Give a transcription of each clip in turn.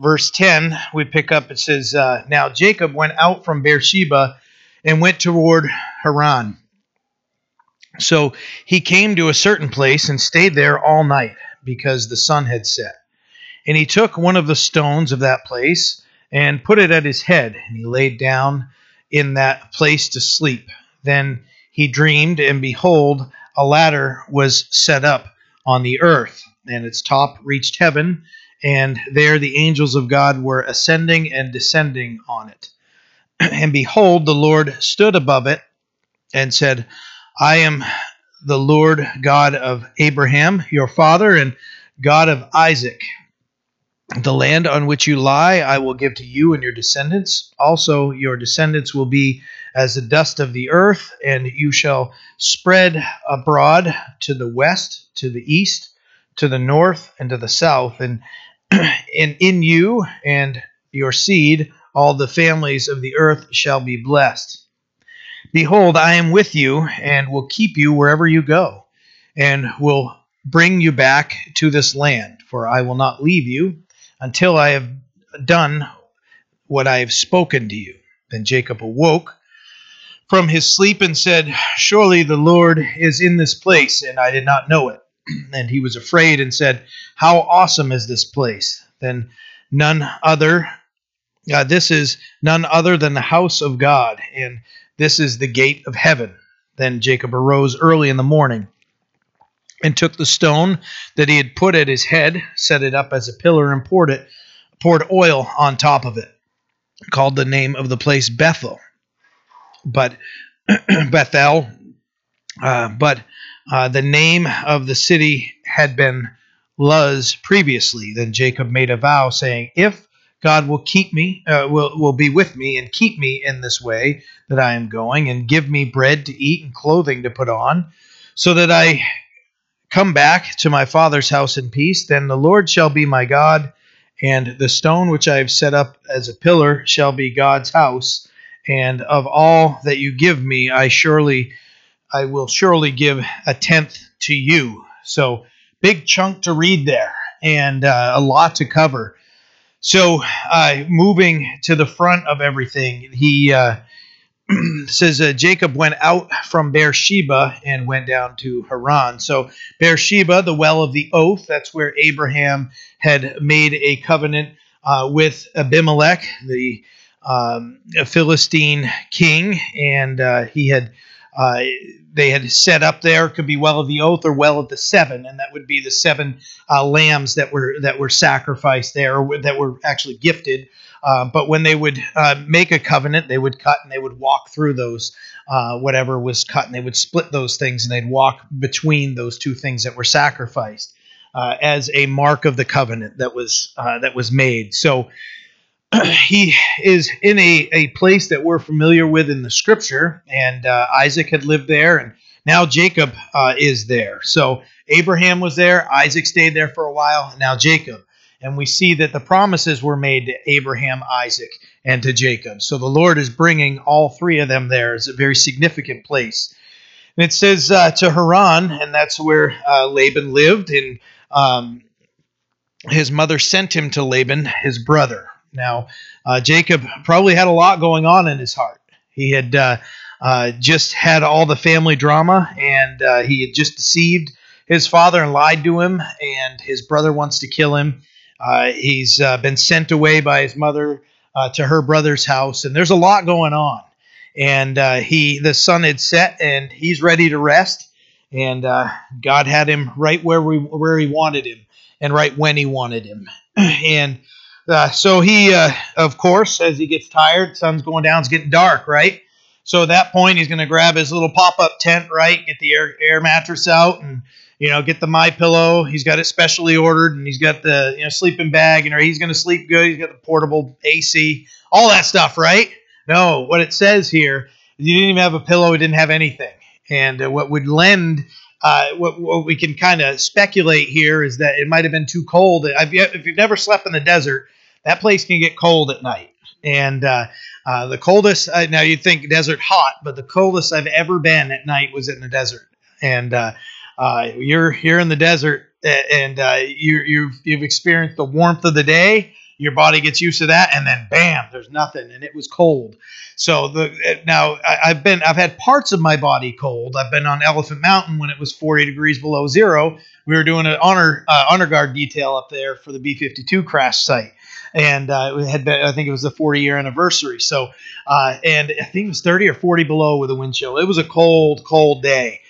verse 10, we pick up, it says, uh, Now Jacob went out from Beersheba and went toward Haran. So he came to a certain place and stayed there all night because the sun had set. And he took one of the stones of that place and put it at his head, and he laid down in that place to sleep. Then he dreamed, and behold, a ladder was set up on the earth, and its top reached heaven, and there the angels of God were ascending and descending on it. And behold, the Lord stood above it and said, I am the Lord God of Abraham, your father, and God of Isaac. The land on which you lie I will give to you and your descendants. Also, your descendants will be as the dust of the earth, and you shall spread abroad to the west, to the east, to the north, and to the south. And in, in you and your seed, all the families of the earth shall be blessed. Behold, I am with you and will keep you wherever you go, and will bring you back to this land, for I will not leave you until I have done what I have spoken to you. Then Jacob awoke from his sleep and said, Surely the Lord is in this place, and I did not know it. And he was afraid and said, How awesome is this place! Then none other, uh, this is none other than the house of God, and this is the gate of heaven. Then Jacob arose early in the morning and took the stone that he had put at his head, set it up as a pillar, and poured it, poured oil on top of it. Called the name of the place Bethel, but Bethel, uh, but uh, the name of the city had been Luz previously. Then Jacob made a vow, saying, "If God will keep me, uh, will will be with me, and keep me in this way that I am going, and give me bread to eat and clothing to put on, so that I come back to my father's house in peace, then the Lord shall be my God, and the stone which I have set up as a pillar shall be God's house. And of all that you give me, I surely, I will surely give a tenth to you. So big chunk to read there, and uh, a lot to cover. So, uh, moving to the front of everything, he uh, says Jacob went out from Beersheba and went down to Haran. So Beersheba, the well of the oath, that's where Abraham had made a covenant uh, with Abimelech, the um, Philistine king, and uh, he had uh, they had set up there could be well of the oath or well of the seven, and that would be the seven uh, lambs that were that were sacrificed there, that were actually gifted uh, but when they would uh, make a covenant, they would cut and they would walk through those, uh, whatever was cut, and they would split those things and they'd walk between those two things that were sacrificed uh, as a mark of the covenant that was uh, that was made. So he is in a, a place that we're familiar with in the scripture, and Isaac had lived there, and now Jacob is there. So Abraham was there, Isaac stayed there for a while, and now Jacob and we see that the promises were made to Abraham, Isaac, and to Jacob. So the Lord is bringing all three of them there. It's a very significant place. And it says uh, to Haran, and that's where uh, Laban lived, and um, his mother sent him to Laban, his brother. Now, uh, Jacob probably had a lot going on in his heart. He had uh, uh, just had all the family drama, and uh, he had just deceived his father and lied to him, and his brother wants to kill him. Uh, he's been sent away by his mother to her brother's house, and there's a lot going on. And he, the sun had set, and he's ready to rest. And God had him right where we where He wanted him, and right when He wanted him. and uh, so he, of course, as he gets tired, sun's going down, it's getting dark, right? So at that point, he's going to grab his little pop-up tent, right? Get the air, air mattress out and you know, get the my pillow. He's got it specially ordered, and he's got the you know sleeping bag, and he's going to sleep good. He's got the portable AC, all that stuff, right? No, what it says here, you didn't even have a pillow. He didn't have anything, and uh, what would lend. Uh, what, what we can kind of speculate here is that it might have been too cold. if you've never slept in the desert, that place can get cold at night. And uh, uh, the coldest, uh, now you'd think desert hot, but the coldest I've ever been at night was in the desert. And uh, uh, you're here in the desert and uh, you, you've, you've experienced the warmth of the day your body gets used to that, and then bam, there's nothing, and it was cold. So the now I, I've been I've had parts of my body cold. I've been on Elephant Mountain when it was 40 degrees below zero. We were doing an honor honor guard detail up there for the B-52 crash site and uh, it had been, I think it was the 40 year anniversary. So, uh, and I think it was 30 or 40 below with a wind chill. It was a cold, cold day.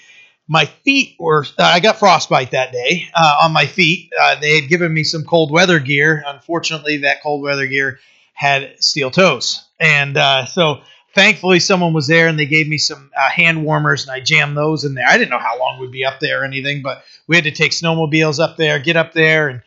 My feet were, uh, I got frostbite that day uh, on my feet. Uh, they had given me some cold weather gear. Unfortunately, that cold weather gear had steel toes. And uh, so, thankfully, someone was there and they gave me some hand warmers and I jammed those in there. I didn't know how long we'd be up there or anything, but we had to take snowmobiles up there, get up there, and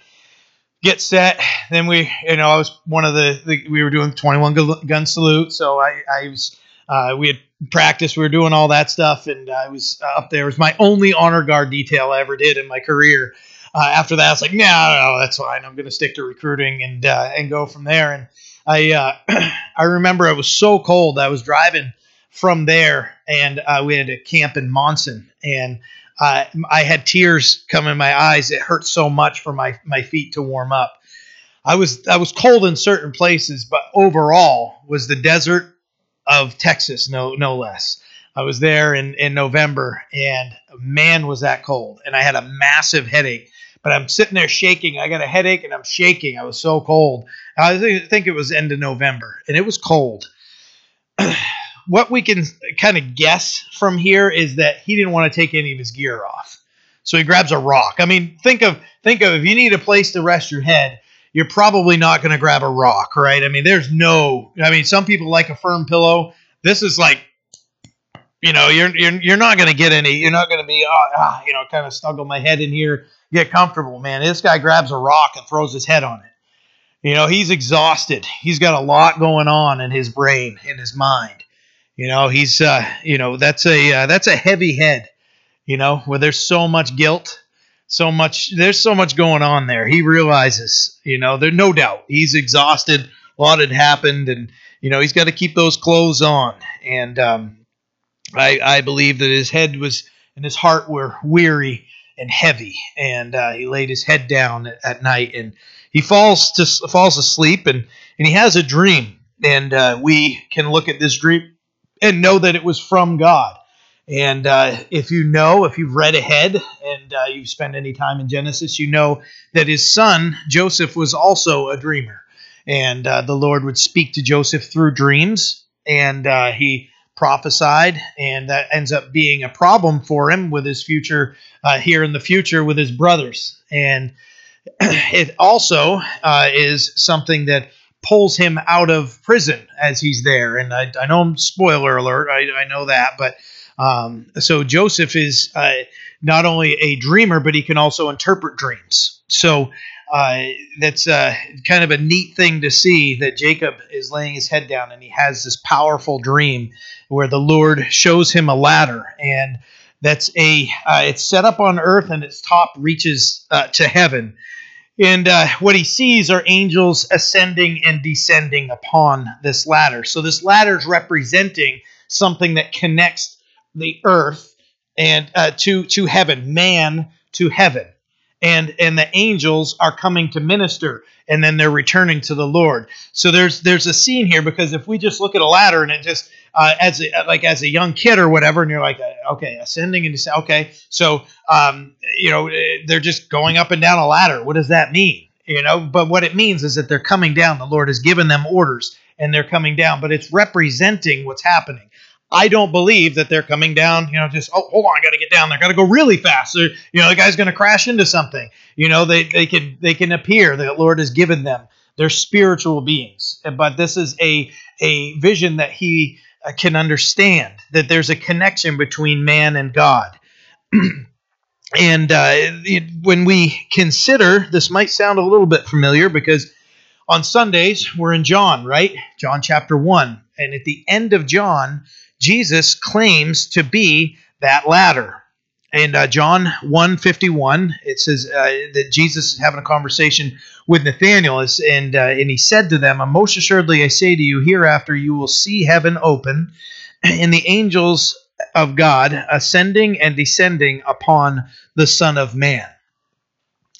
get set. Then we, you know, I was one of the, the we were doing 21 gun salute. So I, I was, uh, we had practiced, we were doing all that stuff. And I was uh, up there. It was my only honor guard detail I ever did in my career. Uh, after that, I was like, no, no, that's fine. I'm going to stick to recruiting and, uh, and go from there. And I, uh, I remember it was so cold. I was driving from there and uh, we had a camp in Monson and uh, I had tears come in my eyes. It hurt so much for my my feet to warm up. I was I was cold in certain places, but overall was the desert of Texas, no no less. I was there in in November, and man, was that cold, and I had a massive headache. But I'm sitting there shaking. I got a headache, and I'm shaking. I was so cold. I think it was end of November, and it was cold. what we can kind of guess from here is that he didn't want to take any of his gear off. So he grabs a rock. I mean, think of think of if you need a place to rest your head, you're probably not going to grab a rock, right? I mean, there's no I mean, some people like a firm pillow. This is like you know, you're you're, you're not going to get any. You're not going to be uh, ah, you know, kind of snuggle my head in here, get comfortable, man. This guy grabs a rock and throws his head on it. You know, he's exhausted. He's got a lot going on in his brain, in his mind. You know, he's uh, you know that's a uh, that's a heavy head. You know, where there's so much guilt, so much there's so much going on there. He realizes, you know, there's no doubt he's exhausted. A lot had happened, and you know he's got to keep those clothes on. And um, I I believe that his head was and his heart were weary and heavy, and uh, he laid his head down at, at night and he falls to falls asleep and and he has a dream and uh, we can look at this dream and know that it was from God. And uh, if you know, if you've read ahead and uh, you've spent any time in Genesis, you know that his son, Joseph, was also a dreamer. And uh, the Lord would speak to Joseph through dreams, and uh, he prophesied, and that ends up being a problem for him with his future uh, here in the future with his brothers. And it also uh, is something that pulls him out of prison as he's there. And I, I know, spoiler alert, I, I know that, but um, so Joseph is uh, not only a dreamer, but he can also interpret dreams. So uh, that's uh, kind of a neat thing to see that Jacob is laying his head down and he has this powerful dream where the Lord shows him a ladder and that's a uh, it's set up on earth and its top reaches uh, to heaven and uh, what he sees are angels ascending and descending upon this ladder. So this ladder is representing something that connects the earth and uh, to to heaven, man to heaven, and and the angels are coming to minister, and then they're returning to the Lord. So there's there's a scene here because if we just look at a ladder and it just uh, as a, like as a young kid or whatever, and you're like, uh, okay, ascending and you say Okay, so um, you know they're just going up and down a ladder. What does that mean? You know, but what it means is that they're coming down. The Lord has given them orders, and they're coming down. But it's representing what's happening. I don't believe that they're coming down, you know, just, oh, hold on, I got to get down there. Got to go really fast. You know, the guy's going to crash into something. You know, they, they can they can appear. The Lord has given them. They're spiritual beings. But this is a a vision that he uh, can understand that there's a connection between man and God. and uh, it, when we consider, this might sound a little bit familiar because on Sundays we're in John, right? John chapter 1. And at the end of John, Jesus claims to be that ladder. And uh, John 151, it says uh, that Jesus is having a conversation with Nathanael, and, uh, and he said to them, Most assuredly I say to you, hereafter you will see heaven open, and the angels of God ascending and descending upon the Son of Man.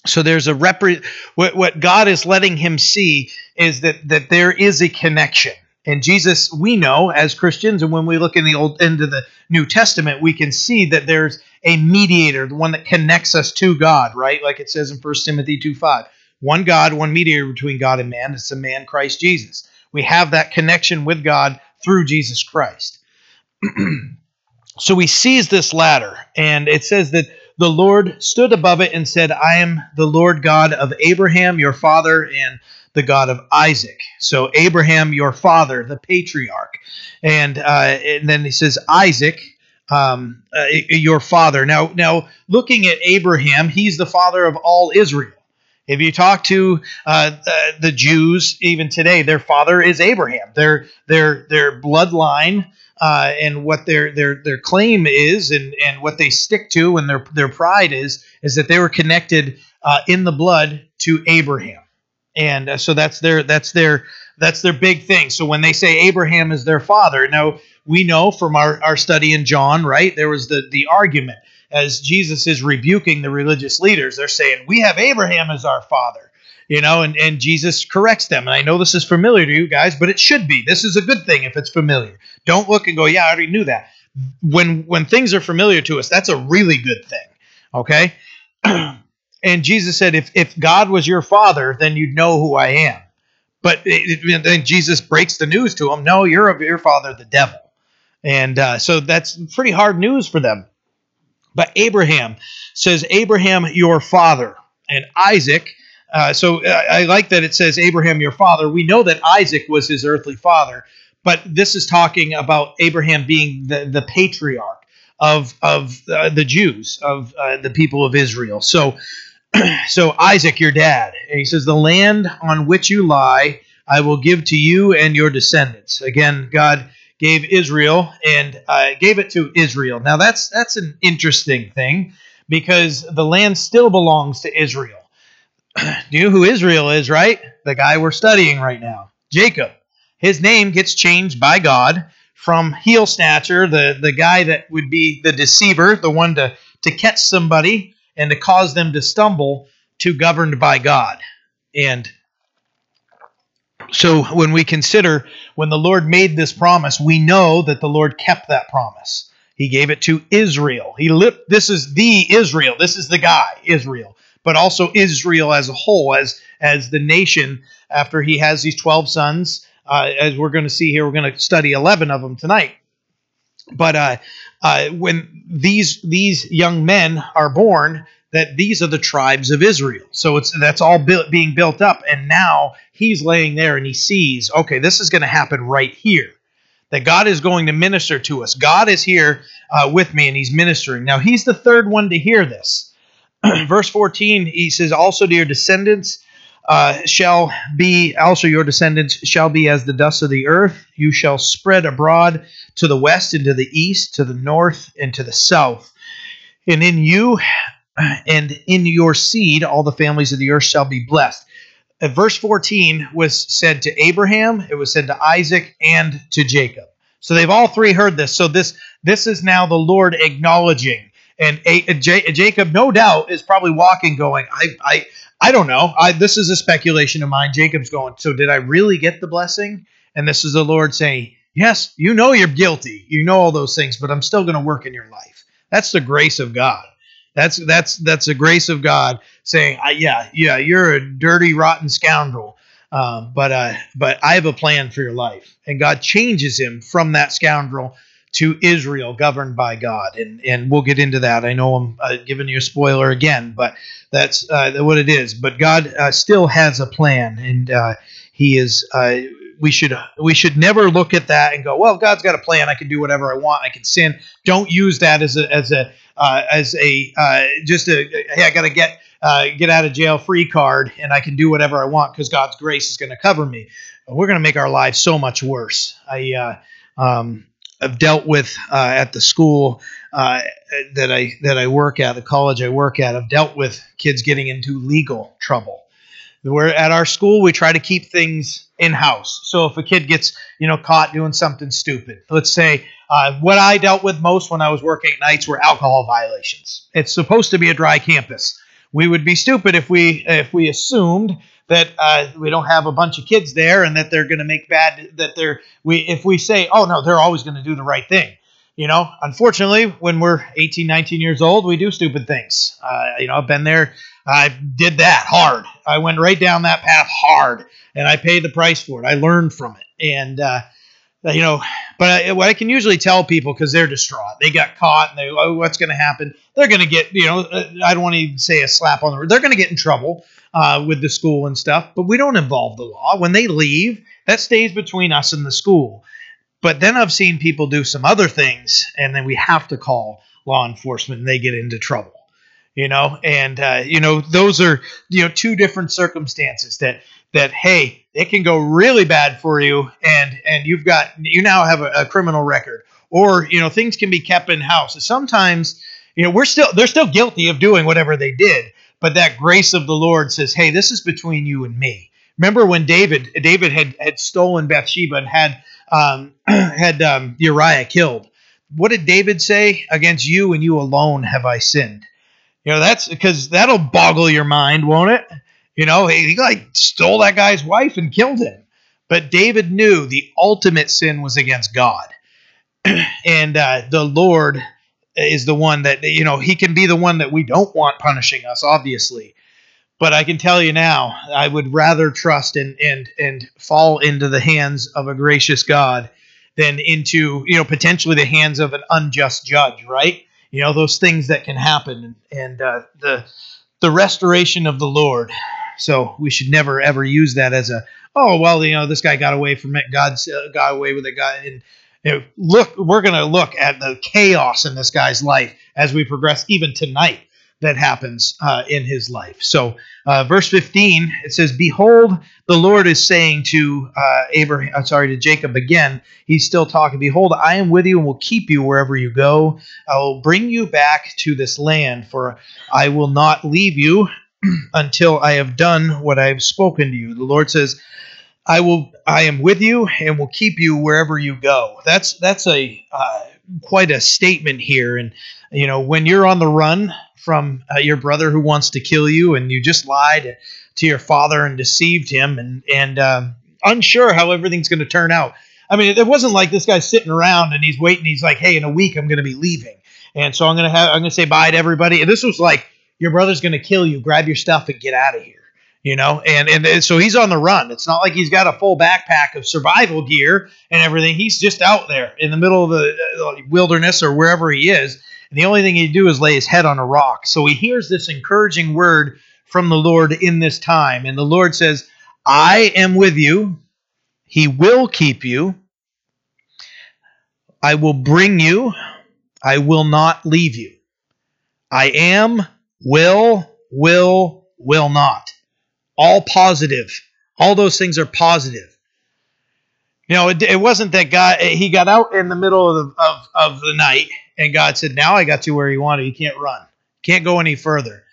So there's a repre- what, what God is letting him see is that that there is a connection. And Jesus, we know as Christians, and when we look in the old into the New Testament, we can see that there's a mediator, the one that connects us to God, right? Like it says in 1 Timothy 2 5. One God, one mediator between God and man. It's the man Christ Jesus. We have that connection with God through Jesus Christ. so he sees this ladder, and it says that the Lord stood above it and said, I am the Lord God of Abraham, your father, and the God of Isaac. So Abraham, your father, the patriarch, and uh, and then he says Isaac, um, uh, your father. Now, now looking at Abraham, he's the father of all Israel. If you talk to uh, the, the Jews even today, their father is Abraham. Their their their bloodline uh, and what their their their claim is, and and what they stick to, and their their pride is, is that they were connected uh, in the blood to Abraham, and uh, so that's their that's their that's their big thing. So when they say Abraham is their father, now we know from our, our study in John, right? There was the the argument as Jesus is rebuking the religious leaders. They're saying, We have Abraham as our father. You know, and, and Jesus corrects them. And I know this is familiar to you guys, but it should be. This is a good thing if it's familiar. Don't look and go, Yeah, I already knew that. When when things are familiar to us, that's a really good thing. Okay? and Jesus said, if, if God was your father, then you'd know who I am. But then Jesus breaks the news to him. No, you're your father, the devil. And uh, so that's pretty hard news for them. But Abraham says, Abraham, your father, and Isaac. Uh, so uh, I like that it says Abraham, your father. We know that Isaac was his earthly father, but this is talking about Abraham being the, the patriarch of of uh, the Jews, of uh, the people of Israel. So, so Isaac, your dad, he says, the land on which you lie, I will give to you and your descendants. Again, God gave Israel and uh, gave it to Israel. Now that's that's an interesting thing because the land still belongs to Israel. Do you know who Israel is, right? The guy we're studying right now, Jacob. His name gets changed by God from heel snatcher, the, the guy that would be the deceiver, the one to, to catch somebody and to cause them to stumble, to governed by God. And so when we consider when the Lord made this promise, we know that the Lord kept that promise. He gave it to Israel. He lit, this is the Israel. This is the guy, Israel. But also Israel as a whole, as as the nation. After he has these twelve sons, uh, as we're going to see here, we're going to study eleven of them tonight. But uh, uh, when these these young men are born, that these are the tribes of Israel. So it's that's all built, being built up, and now he's laying there and he sees, okay, this is going to happen right here. That God is going to minister to us. God is here uh, with me, and He's ministering. Now He's the third one to hear this. Verse 14, He says, "Also to your descendants uh, shall be, also your descendants shall be as the dust of the earth. You shall spread abroad to the west and to the east, to the north and to the south." And in you and in your seed all the families of the earth shall be blessed. Uh, verse 14 was said to Abraham, it was said to Isaac, and to Jacob. So they've all three heard this. So this this is now the Lord acknowledging. And a, a, a Jacob, no doubt, is probably walking, going, I, I, I don't know. I, this is a speculation of mine. Jacob's going, so did I really get the blessing? And this is the Lord saying, Yes, you know you're guilty. You know all those things, but I'm still going to work in your life. That's the grace of God. That's that's that's a grace of God saying, "Yeah, yeah, you're a dirty, rotten scoundrel, uh, but uh, but I have a plan for your life." And God changes him from that scoundrel to Israel, governed by God, and and we'll get into that. I know I'm uh, giving you a spoiler again, but that's uh, what it is. But God uh, still has a plan, and uh, He is we should we should never look at that and go, well, God's got a plan. I can do whatever I want. I can sin. Don't use that as a as a uh, as a uh, just a hey, I got to get uh, get out of jail free card, and I can do whatever I want because God's grace is going to cover me. We're going to make our lives so much worse. I uh, um, have dealt with uh, at the school uh, that I that I work at, the college I work at. I've dealt with kids getting into legal trouble. We're at our school. We try to keep things in house. So if a kid gets you know caught doing something stupid, let's say uh, what I dealt with most when I was working at nights were alcohol violations. It's supposed to be a dry campus. we would be stupid if we if we assumed that uh, we don't have a bunch of kids there and that they're going to make bad that they're we if we say oh no they're always going to do the right thing you know? Unfortunately when we're 18 19 years old we do stupid things. Uh, you know i've been there i did that hard. I went right down that path hard and i paid the price for it. I learned from it. And uh, you know but I, what i can usually tell people because they're distraught they got caught and they oh what's going to happen they're going to get you know uh, i don't want to even say a slap on the they're going to get in trouble uh, with the school and stuff, but we don't involve the law. When they leave, that stays between us and the school. But then I've seen people do some other things, and then we have to call law enforcement, and they get into trouble. You know, and uh, you know those are you know two different circumstances that that hey, it can go really bad for you, and and you've got you now have a, a criminal record, or you know things can be kept in house. Sometimes you know we're still they're still guilty of doing whatever they did, but that grace of the Lord says, "Hey, this is between you and me." Remember when David David had had stolen Bathsheba and had um, had um, Uriah killed? What did David say? Against you and you alone have I sinned. You know that's because that'll boggle your mind, won't it? You know he, he like stole that guy's wife and killed him. But David knew the ultimate sin was against God, and uh, the Lord is the one that you know he can be the one that we don't want punishing us obviously. But i can tell you now i would rather trust and and and fall into the hands of a gracious god than into you know potentially the hands of an unjust judge right? You know those things that can happen. And uh, the the restoration of the lord so we should never ever use that as a oh well you know this guy got away from it god uh, got away with it god and you know, look, we're going to look at the chaos in this guy's life as we progress, even tonight, that happens uh, in his life. So, uh, verse 15, it says, Behold, the Lord is saying to uh, Abraham, sorry, to Jacob again, he's still talking, Behold, I am with you and will keep you wherever you go. I will bring you back to this land, for I will not leave you until I have done what I have spoken to you. The Lord says, I will I am with you and will keep you wherever you go. That's that's a uh, quite a statement here and you know when you're on the run from uh, your brother who wants to kill you and you just lied to your father and deceived him and and um, unsure how everything's going to turn out. I mean, it wasn't like this guy's sitting around and he's waiting. He's like, "Hey, in a week I'm going to be leaving, and so I'm going to have I'm going to say bye to everybody." And this was like, "Your brother's going to kill you. Grab your stuff and get out of here." you know? And, and so he's on the run. It's not like he's got a full backpack of survival gear and everything. He's just out there in the middle of the uh, wilderness or wherever he is. And the only thing he'd do is lay his head on a rock. So he hears this encouraging word from the lord in this time. And the lord says i am with you. He will keep you. I will bring you. I will not leave you. I am will will will not all positive. All those things are positive. You know, it, it wasn't that God he got out in the middle of the, of, of the night and God said, "Now I got you where you wanted. You can't run. Can't go any further."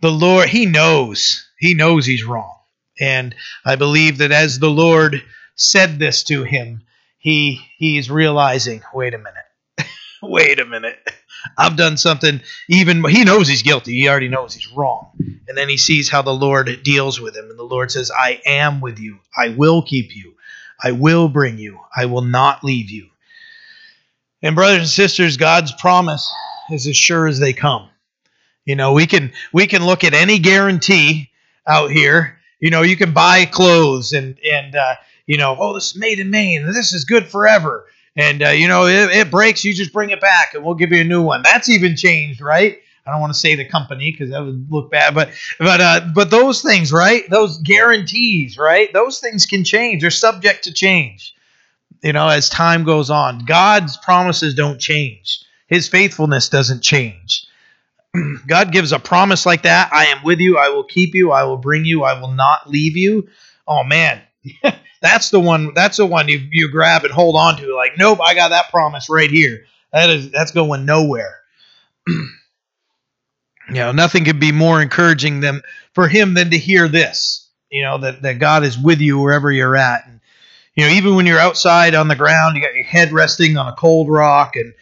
The Lord, he knows. He knows he's wrong. And I believe that as the Lord said this to him, he he's realizing, "Wait a minute. Wait a minute." I've done something even he knows he's guilty. He already knows he's wrong. And then he sees how the Lord deals with him and the Lord says, "I am with you. I will keep you. I will bring you. I will not leave you." And brothers and sisters, God's promise is as sure as they come. You know, we can we can look at any guarantee out here. You know, you can buy clothes and and uh, you know, oh, this is made in Maine. This is good forever and uh, you know it, it, breaks you just bring it back and we'll give you a new one. That's even changed right? I don't want to say the company because that would look bad but but uh, but those things right? Those guarantees right? Those things can change. They're subject to change you know as time goes on. God's promises don't change. His faithfulness doesn't change. God gives a promise like that i am with you. I will keep you. I will bring you. I will not leave you. Oh man that's the one. That's the one you you grab and hold on to. Like, nope, I got that promise right here. That is that's going nowhere. you know, nothing could be more encouraging than for him than to hear this. You know that that God is with you wherever you're at, and you know even when you're outside on the ground, you got your head resting on a cold rock, and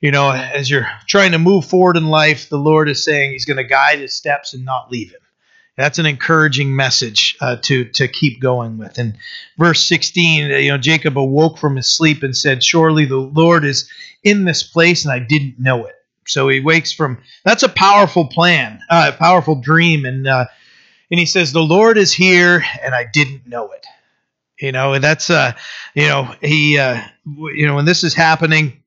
you know, as you're trying to move forward in life, the Lord is saying He's going to guide His steps and not leave Him. That's an encouraging message uh, to to keep going with. And verse 16, you know, Jacob awoke from his sleep and said, "Surely the Lord is in this place, and I didn't know it." So he wakes from. That's a powerful plan, uh, a powerful dream, and uh, and he says, "The Lord is here, and I didn't know it." You know, and that's uh, you know, he, uh, you know, when this is happening,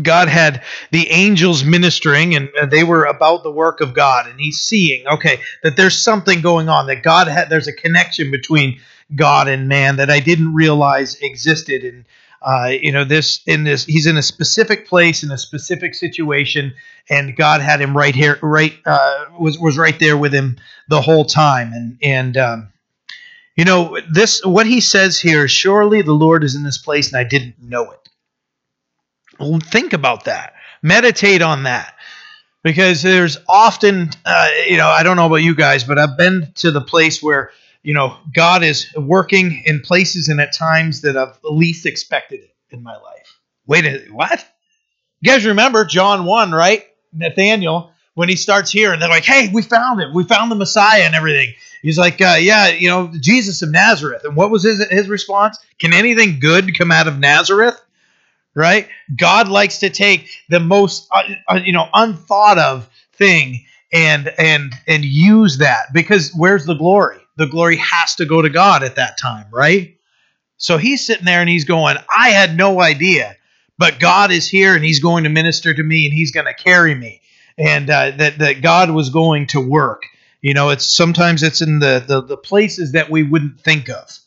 God had the angels ministering and they were about the work of God and he's seeing okay that there's something going on that God had there's a connection between God and man that I didn't realize existed and uh, you know this in this he's in a specific place in a specific situation and God had him right here right uh, was was right there with him the whole time and and um, you know this what he says here surely the Lord is in this place and I didn't know it think about that. Meditate on that. Because there's often, uh, you know, I don't know about you guys, but I've been to the place where, you know, God is working in places and at times that I've least expected it in my life. Wait a what? You guys remember John 1, right? Nathaniel, when he starts here and they're like, hey, we found him. We found the Messiah and everything. He's like, uh, yeah, you know, Jesus of Nazareth. And what was his, his response? Can anything good come out of Nazareth? Right? God likes to take the most uh, uh, you know unthought of thing and and and use that because where's the glory? The glory has to go to God at that time, right? So he's sitting there and he's going, I had no idea, but God is here and he's going to minister to me and he's going to carry me, and uh, that that God was going to work. You know, it's sometimes it's in the, the the places that we wouldn't think of.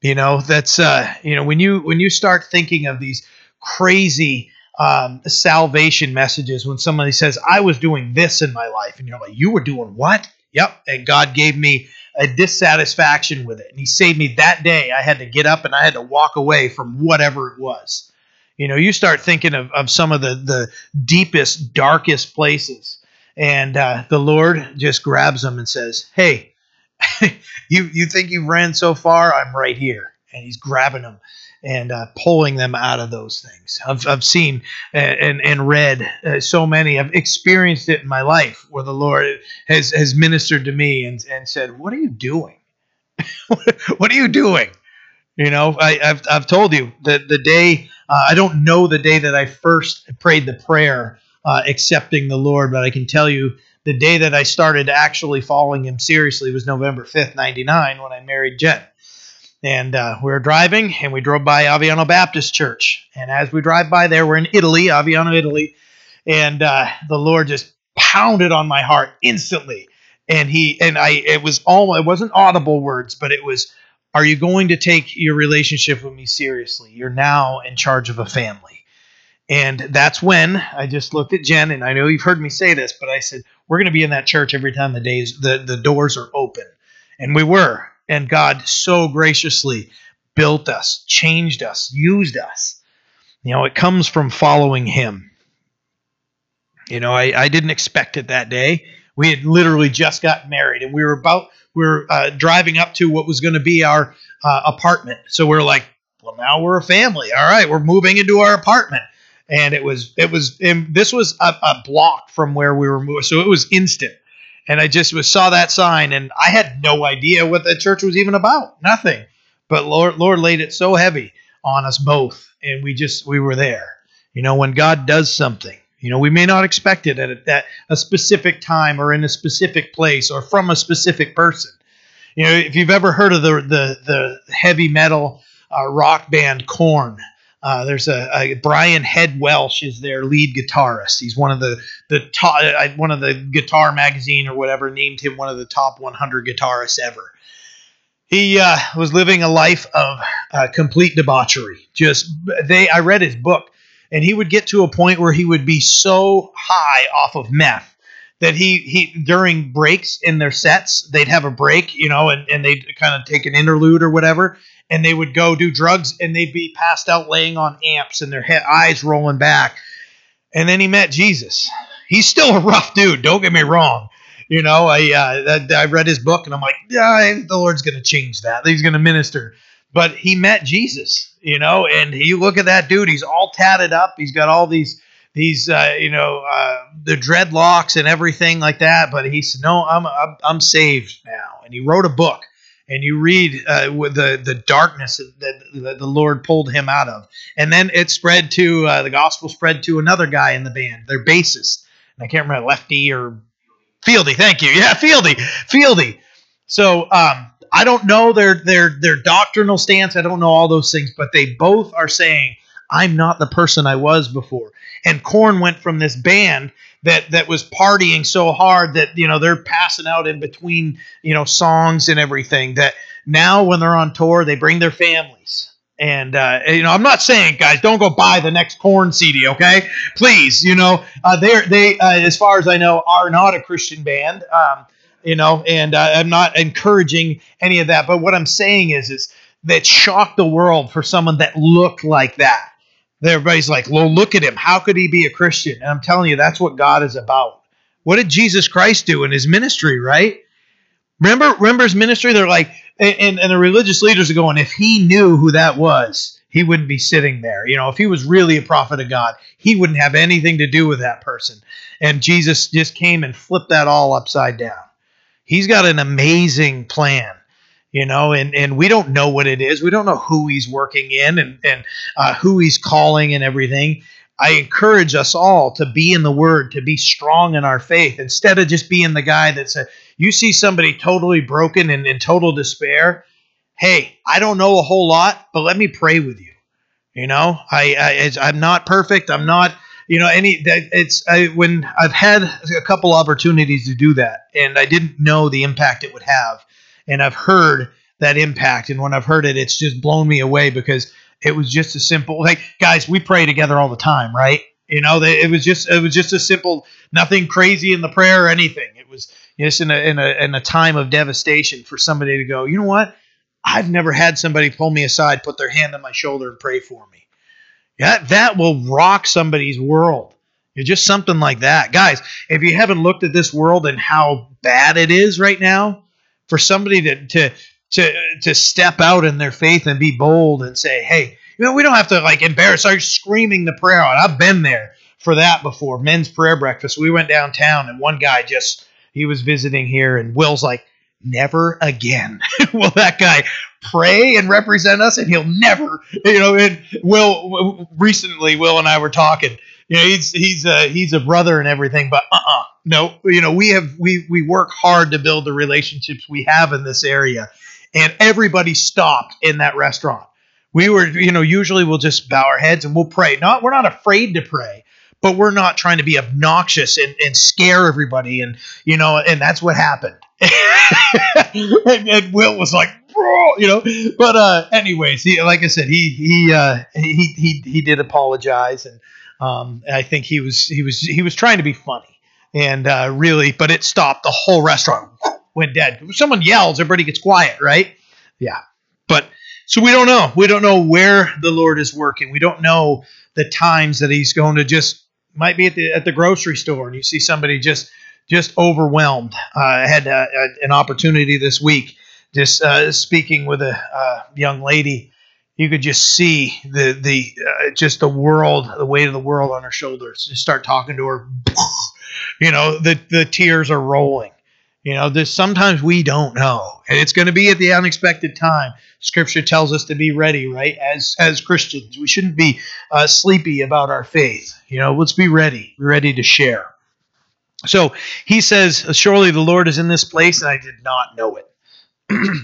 You know, that's uh, you know when you when you start thinking of these crazy um, salvation messages when somebody says, I was doing this in my life. And you're like, You were doing what? Yep. And God gave me a dissatisfaction with it. And He saved me that day. I had to get up and I had to walk away from whatever it was. You know, you start thinking of, of some of the, the deepest, darkest places. And uh, the Lord just grabs them and says, Hey, you, you think you've ran so far? I'm right here. And He's grabbing them and uh, pulling them out of those things. I've, I've seen and, and read uh, so many. I've experienced it in my life where the Lord has, has ministered to me and, and said, What are you doing? what are you doing? You know, I, have I've told you that the day, uh, I don't know the day that I first prayed the prayer uh, accepting the Lord, but I can tell you the day that I started actually following Him seriously was November 5th, 99, when I married Jen. And uh, we were driving, and we drove by Aviano Baptist Church. And as we drive by there, we're in Italy, Aviano, Italy, and uh, the Lord just pounded on my heart instantly. And he and I, it was all, it wasn't audible words, but it was, "Are you going to take your relationship with me seriously? You're now in charge of a family." And that's when I just looked at Jen, and I know you've heard me say this, but I said, "We're going to be in that church every time the days the the doors are open," and we were and God so graciously built us, changed us, used us. You know, it comes from following Him. You know, I, I didn't expect it that day. We had literally just got married, and we were about we were uh, driving up to what was going to be our uh, apartment. So we are like, well, now we're a family. All right, we're moving into our apartment, and it was it was and this was a, a block from where we were moving, so it was instant and I just was, saw that sign, and I had no idea what the church was even about. Nothing. But Lord, Lord laid it so heavy on us both, and we just we were there. You know, when God does something, you know, we may not expect it at a, at a specific time or in a specific place or from a specific person. You know, if you've ever heard of the the, the heavy metal uh, rock band Korn, uh, there's a, a, Brian Head Welch is their lead guitarist. He's one of the the top uh, one of the Guitar Magazine or whatever named him one of the top 100 guitarists ever. He uh, was living a life of uh, complete debauchery. Just they, I read his book, and he would get to a point where he would be so high off of meth that he he during breaks in their sets they'd have a break, you know, and, and they'd kind of take an interlude or whatever, and they would go do drugs and they'd be passed out laying on amps and their head, eyes rolling back. And then he met Jesus. He's still a rough dude. Don't get me wrong. You know, I uh, I read his book and I'm like, yeah, the Lord's going to change that. He's going to minister. But he met Jesus, you know, and you look at that dude. He's all all tatted up. He's got all these these uh, you know uh, the dreadlocks and everything like that. But he said, "No, I'm I'm, I'm saved now." And he wrote a book. And you read uh, the the darkness that, that, the Lord pulled him out of, and then it spread to uh, the gospel spread to another guy in the band, their bassist. And I can't remember Lefty or Fieldy. Thank you. Yeah, Fieldy. Fieldy. So um, I don't know their their their doctrinal stance. I don't know all those things, but they both are saying I'm not the person I was before. And Korn went from this band that that was partying so hard that you know they're passing out in between you know songs and everything. That now when they're on tour, they bring their families. And uh, you know, I'm not saying, guys, don't go buy the next Korn CD, okay? Please, you know, uh, they're they, uh, as far as I know, are not a Christian band. Um, you know, and uh, I'm not encouraging any of that. But what I'm saying is, is that shocked the world for someone that looked like that. Everybody's like, well, look at him. How could he be a Christian? And I'm telling you, that's what God is about. What did Jesus Christ do in his ministry, right? Remember, remember his ministry? They're like, and, and the religious leaders are going, if he knew who that was, he wouldn't be sitting there. You know, if he was really a prophet of God, he wouldn't have anything to do with that person. And Jesus just came and flipped that all upside down. He's got an amazing plan, you know, and, and we don't know what it is. We don't know who he's working in and, and uh, who he's calling and everything. I encourage us all to be in the Word, to be strong in our faith, instead of just being the guy that said, you see somebody totally broken and in total despair. Hey, I don't know a whole lot, but let me pray with you. You know, I, I I'm not perfect. I'm not you know any that it's I, when I've had a couple opportunities to do that and I didn't know the impact it would have and I've heard that impact and when I've heard it it's just blown me away because it was just a simple like guys we pray together all the time right you know it was just it was just a simple nothing crazy in the prayer or anything it was just in a in a in a time of devastation for somebody to go you know what I've never had somebody pull me aside put their hand on my shoulder and pray for me that that will rock somebody's world. It's just something like that. Guys, if you haven't looked at this world and how bad it is right now, for somebody to to to to step out in their faith and be bold and say, "Hey, you know, we don't have to like embarrass start screaming the prayer out." I've been there for that before. Men's prayer breakfast. We went downtown and one guy just he was visiting here and Will's like, "Never again." will that guy pray and represent us, and he'll never, you know. And Will recently, Will and I were talking. You know, he's he's a he's a brother and everything, but uh uh no, you know, we have we we work hard to build the relationships we have in this area, and everybody stopped in that restaurant. We were, you know, usually we'll just bow our heads and we'll pray. Not we're not afraid to pray, but we're not trying to be obnoxious and, and scare everybody and you know and that's what happened and, and, will was like you know. But uh, anyways, he like I said, he he uh, he he he did apologize, and um, I think he was he was he was trying to be funny, and uh, really, but it stopped. The whole restaurant went dead. If someone yells, everybody gets quiet, right? Yeah, but so we don't know. We don't know where the Lord is working. We don't know the times that He's going to just might be at the at the grocery store, and you see somebody just just overwhelmed. Uh, I had uh, an opportunity this week just uh, speaking with a uh, young lady, you could just see the the uh, just the world, the weight of the world on her shoulders. Just start talking to her, you know, the the tears are rolling. You know, there's sometimes we don't know, and it's going to be at the unexpected time. Scripture tells us to be ready, right? As as Christians, we shouldn't be uh, sleepy about our faith. You know, let's be ready, ready to share. So he says, "Surely the Lord is in this place," and I did not know it.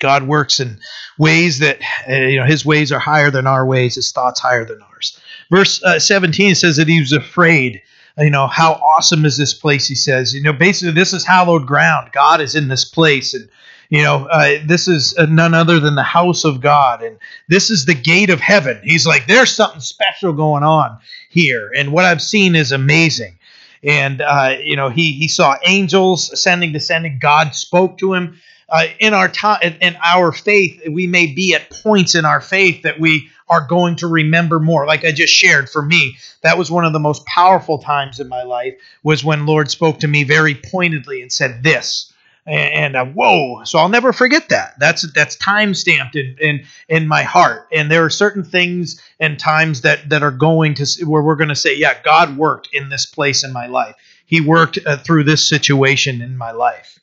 God works in ways that uh, you know His ways are higher than our ways, His thoughts higher than ours. Verse uh, 17 says that He was afraid. You know how awesome is this place? He says. You know basically this is hallowed ground. God is in this place, and you know uh, this is uh, none other than the house of God, and this is the gate of heaven. He's like, there's something special going on here, and what I've seen is amazing and uh, you know he he saw angels ascending descending god spoke to him uh, in our time in our faith we may be at points in our faith that we are going to remember more. Like i just shared for me that was one of the most powerful times in my life was when lord spoke to me very pointedly and said this. And, uh, whoa so i'll never forget that. That's that's time stamped in, in in my heart. And there are certain things and times that that are going to where we're going to say yeah god worked in this place in my life. He worked uh, through this situation in my life.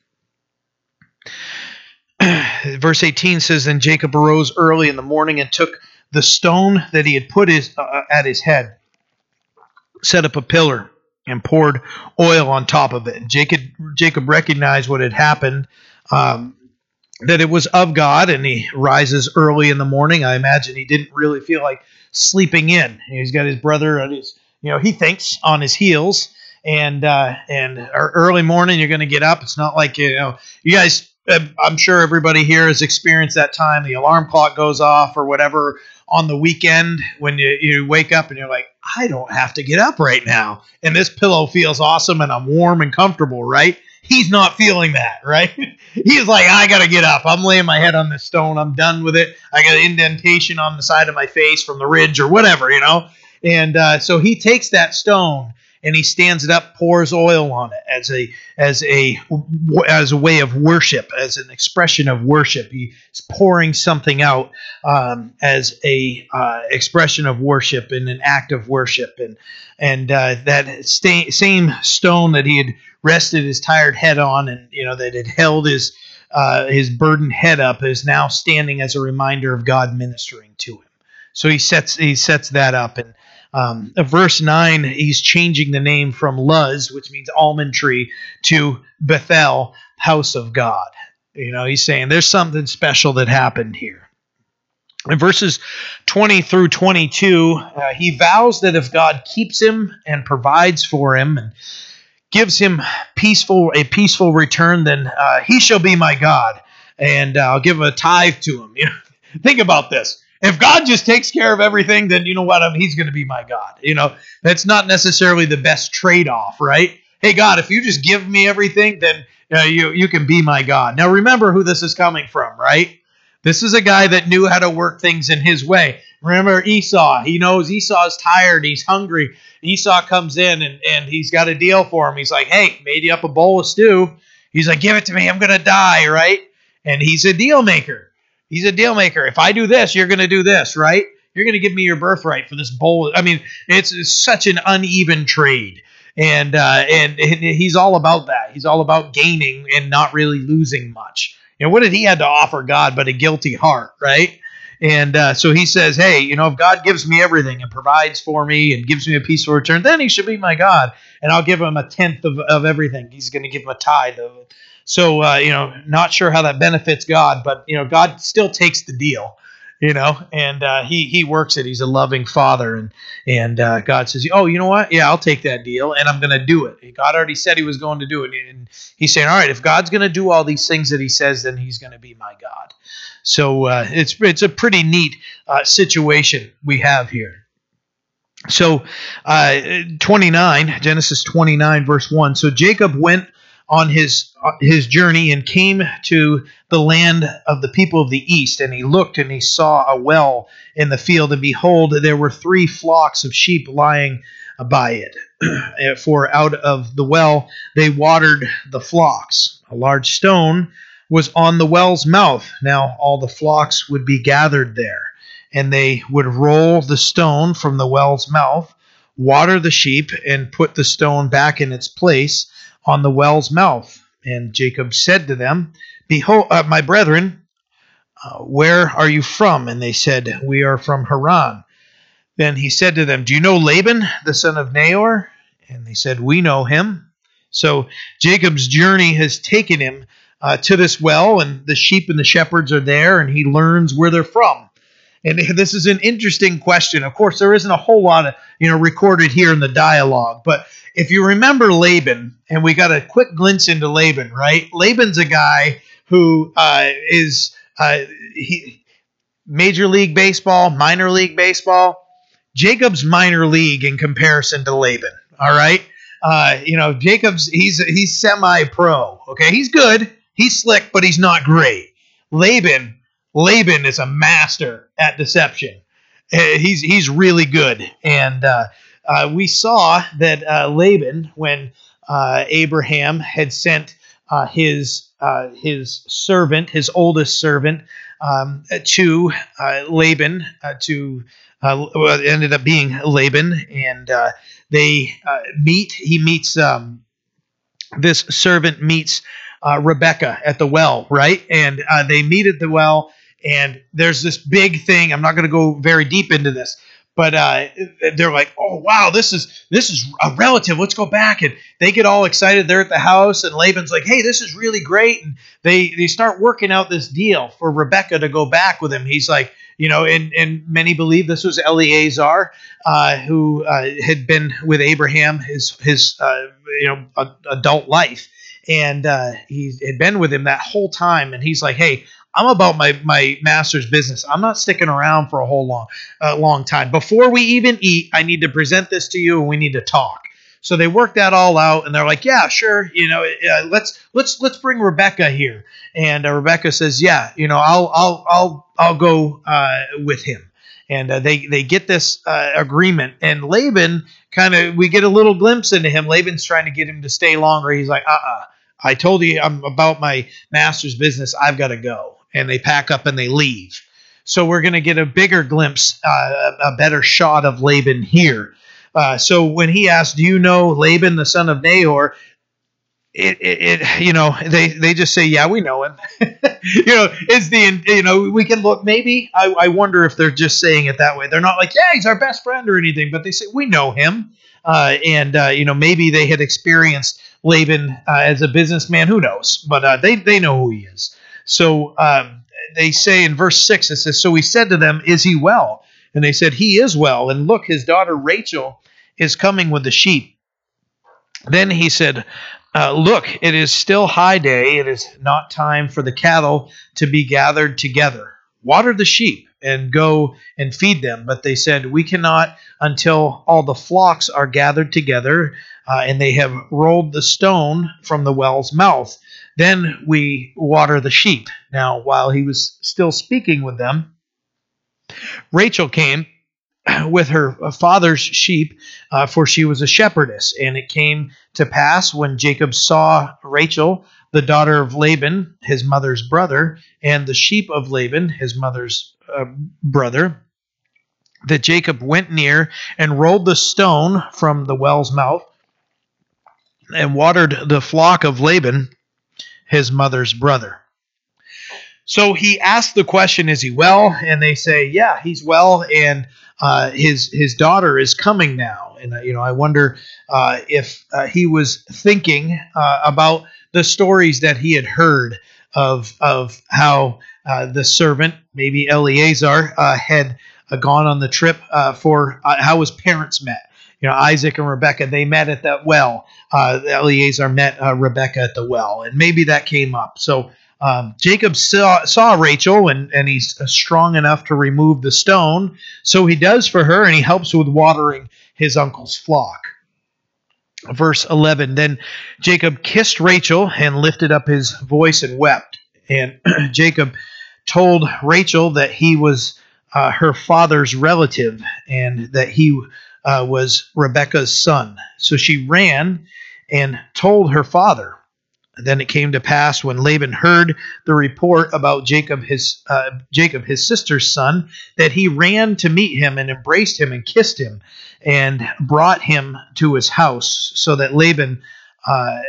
Verse 18 says then jacob arose early in the morning and took the stone that he had put his uh, at his head set up a pillar and poured oil on top of it. Jacob Jacob recognized what had happened, um, that it was of God, and he rises early in the morning. I imagine he didn't really feel like sleeping in. He's got his brother at his, you know, he thinks on his heels, and uh, and early morning you're going to get up. It's not like you know, you guys. Uh, I'm sure everybody here has experienced that time. The alarm clock goes off or whatever on the weekend when you, you wake up and you're like, I don't have to get up right now. And this pillow feels awesome and I'm warm and comfortable, right? He's not feeling that, right? He's like, I got to get up. I'm laying my head on this stone. I'm done with it. I got an indentation on the side of my face from the ridge or whatever, you know? And uh, so he takes that stone and he stands it up, pours oil on it as a as a as a way of worship, as an expression of worship. He's pouring something out um, as a uh, expression of worship and an act of worship, and and uh, that sta- same stone that he had rested his tired head on, and you know that had held his uh, his burdened head up, is now standing as a reminder of God ministering to him. So he sets he sets that up and um, verse 9, he's changing the name from Luz, which means almond tree, to Bethel, house of God. You know, he's saying there's something special that happened here. In verses 20 through 22, uh, he vows that if God keeps him and provides for him and gives him peaceful a peaceful return, then uh, he shall be my God, and uh, I'll give a tithe to him. You know, think about this. If God just takes care of everything, then you know what? I mean, he's going to be my God. You know, that's not necessarily the best trade off, right? Hey, God, if you just give me everything, then uh, you, you can be my God. Now, remember who this is coming from, right? This is a guy that knew how to work things in his way. Remember Esau. He knows Esau's tired. He's hungry. Esau comes in and, and he's got a deal for him. He's like, hey, made you up a bowl of stew. He's like, give it to me. I'm going to die, right? And he's a deal maker. He's a deal maker. If I do this, you're going to do this, right? You're going to give me your birthright for this bowl. I mean, it's, it's such an uneven trade, and uh, and he's all about that. He's all about gaining and not really losing much. And what did he had to offer God but a guilty heart, right? And uh, so he says, hey, you know, if God gives me everything and provides for me and gives me a peaceful return, then he should be my God. And I'll give him a tenth of, of everything. He's going to give him a tithe of. So uh, you know, not sure how that benefits God, but you know, God still takes the deal. You know, and uh, he he works it. He's a loving father, and and uh, God says, "Oh, you know what? Yeah, I'll take that deal, and I'm going to do it." God already said He was going to do it, and He's saying, "All right, if God's going to do all these things that He says, then He's going to be my God." So uh, it's it's a pretty neat uh, situation we have here. So, uh, 29, Genesis 29, verse 1. So Jacob went on his uh, his journey and came to the land of the people of the east. And he looked and he saw a well in the field. And behold there were three flocks of sheep lying by it. For out of the well they watered the flocks. A large stone was on the well's mouth. Now all the flocks would be gathered there. And they would roll the stone from the well's mouth water the sheep and put the stone back in its place on the well's mouth. And Jacob said to them, Behold, uh, my brethren, uh, where are you from? And they said, We are from Haran. Then he said to them, Do you know Laban, the son of Nahor? And they said, We know him. So Jacob's journey has taken him uh, to this well, and the sheep and the shepherds are there, and he learns where they're from. And this is an interesting question. Of course, there isn't a whole lot of you know recorded here in the dialogue, but if you remember Laban, and we got a quick glimpse into Laban, right? Laban's a guy who uh, is uh, he, major league baseball, minor league baseball. Jacob's minor league in comparison to Laban. All right, uh, you know Jacob's he's he's semi-pro. Okay, he's good, he's slick, but he's not great. Laban Laban is a master at deception. Uh, he's he's really good, and uh, uh, we saw that uh, Laban, when uh, Abraham had sent uh, his uh, his servant, his oldest servant, um, to Laban, to well, ended up being Laban, and they meet. He meets um, this servant meets Rebecca at the well, right? And they meet at the well, and there's this big thing. I'm not going to go very deep into this, but uh, they're like, "Oh wow, this is this is a relative. Let's go back." And they get all excited. They're at the house, and Laban's like, "Hey, this is really great." And they they start working out this deal for Rebecca to go back with him. He's like, you know, and and many believe this was Eleazar, uh, who uh, had been with Abraham his his uh, you know adult life, and uh, he had been with him that whole time. And he's like, "Hey, I'm about my my master's business. I'm not sticking around for a whole long uh, long time. Before we even eat, I need to present this to you, and we need to talk." So they work that all out, and they're like, "Yeah, sure, you know, uh, let's let's let's bring Rebecca here." And uh, Rebecca says, "Yeah, you know, I'll I'll I'll I'll go uh, with him." And uh, they they get this uh, agreement, and Laban kind of we get a little glimpse into him. Laban's trying to get him to stay longer. He's like, "Uh, uh I told you I'm about my master's business. I've got to go." And they pack up and they leave. So we're going to get a bigger glimpse, uh, a better shot of Laban here. Uh, so when he asked, "Do you know Laban, the son of Nahor?" It, it, it, you know they they just say yeah we know him you know is the you know we can look maybe I, I wonder if they're just saying it that way they're not like yeah he's our best friend or anything but they say we know him uh, and uh, you know maybe they had experienced Laban uh, as a businessman who knows but uh, they they know who he is so um, they say in verse six it says so he said to them is he well and they said he is well and look his daughter Rachel is coming with the sheep then he said, uh, Look, it is still high day. It is not time for the cattle to be gathered together. Water the sheep and go and feed them. But they said, We cannot until all the flocks are gathered together uh, and they have rolled the stone from the well's mouth. Then we water the sheep. Now, while he was still speaking with them, Rachel came with her father's sheep, uh, for she was a shepherdess. And it came to pass when Jacob saw Rachel, the daughter of Laban, his mother's brother, and the sheep of Laban, his mother's uh, brother, that Jacob went near and rolled the stone from the well's mouth and watered the flock of Laban, his mother's brother. So he asked the question, Is he well? And they say, Yeah, he's well. And uh, his his daughter is coming now, and uh, you know I wonder uh, if uh, he was thinking uh, about the stories that he had heard of of how uh, the servant, maybe Eleazar, had gone on the trip for how his parents met. You know, Isaac and Rebecca, they met at that well. Eleazar met Rebecca at the well, and maybe that came up. So um, Jacob saw, saw Rachel, and, and he's strong enough to remove the stone. So he does for her, and he helps with watering his uncle's flock. Verse 11 Then Jacob kissed Rachel and lifted up his voice and wept. And Jacob told Rachel that he was uh, her father's relative and that he uh, was Rebekah's son. So she ran and told her father. Then it came to pass when Laban heard the report about Jacob his uh, Jacob his sister's son that he ran to meet him and embraced him and kissed him and brought him to his house so that Laban uh,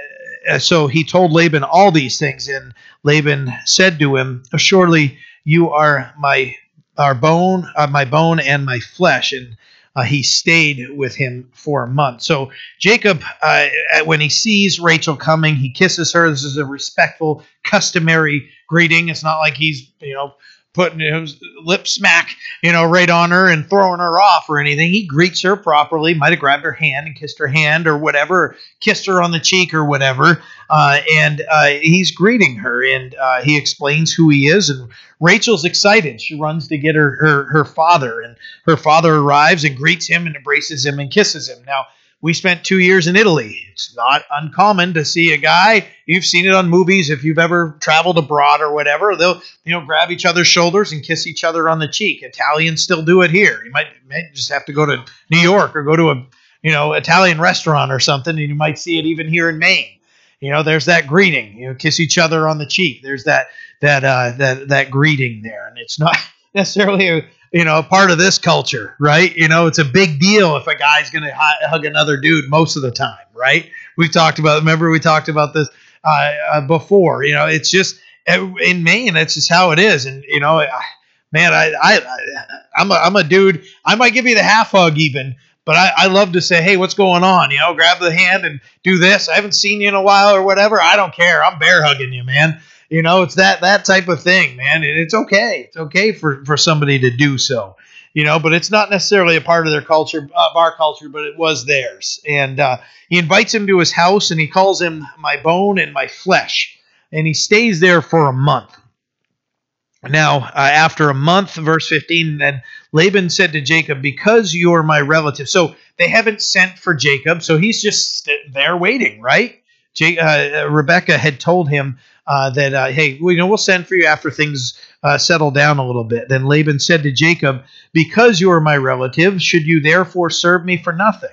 so he told Laban all these things and Laban said to him surely you are my our bone uh, my bone and my flesh and uh, he stayed with him for a month. So Jacob, uh, when he sees Rachel coming, he kisses her. This is a respectful, customary greeting. It's not like he's you know putting his lip smack, you know, right on her and throwing her off or anything. He greets her properly, might have grabbed her hand and kissed her hand or whatever, kissed her on the cheek or whatever. Uh, and uh, he's greeting her and uh, he explains who he is. And Rachel's excited. She runs to get her, her, her father, and her father arrives and greets him and embraces him and kisses him. Now, we spent two years in Italy. It's not uncommon to see a guy. You've seen it on movies if you've ever traveled abroad or whatever. They'll you know grab each other's shoulders and kiss each other on the cheek. Italians still do it here. You might, might just have to go to New York or go to a you know Italian restaurant or something, and you might see it even here in Maine. You know, there's that greeting. You know, kiss each other on the cheek. There's that that uh, that that greeting there, and it's not necessarily a you know part of this culture, right? You know, it's a big deal if a guy's going to hug another dude most of the time, right? We've talked about. Remember, we talked about this uh, uh, before. You know, it's just in Maine. That's just how it is, and you know, man, I, I, I'm a, I'm a dude. I might give you the half hug even, but I, I love to say, hey, what's going on? You know, grab the hand and do this. I haven't seen you in a while or whatever. I don't care. I'm bear hugging you, man. You know, it's that that type of thing, man. It's okay. It's okay for for somebody to do so. You know, but it's not necessarily a part of their culture, of our culture, but it was theirs. And uh, he invites him to his house, and he calls him my bone and my flesh, and he stays there for a month. Now, uh, after a month, verse 15, then Laban said to Jacob, Because you are my relative. So they haven't sent for Jacob, so he's just there waiting, right? J- uh, Rebecca had told him uh, that, uh, hey, you know, we'll send for you after things uh, settle down a little bit. Then Laban said to Jacob, Because you are my relative, should you therefore serve me for nothing?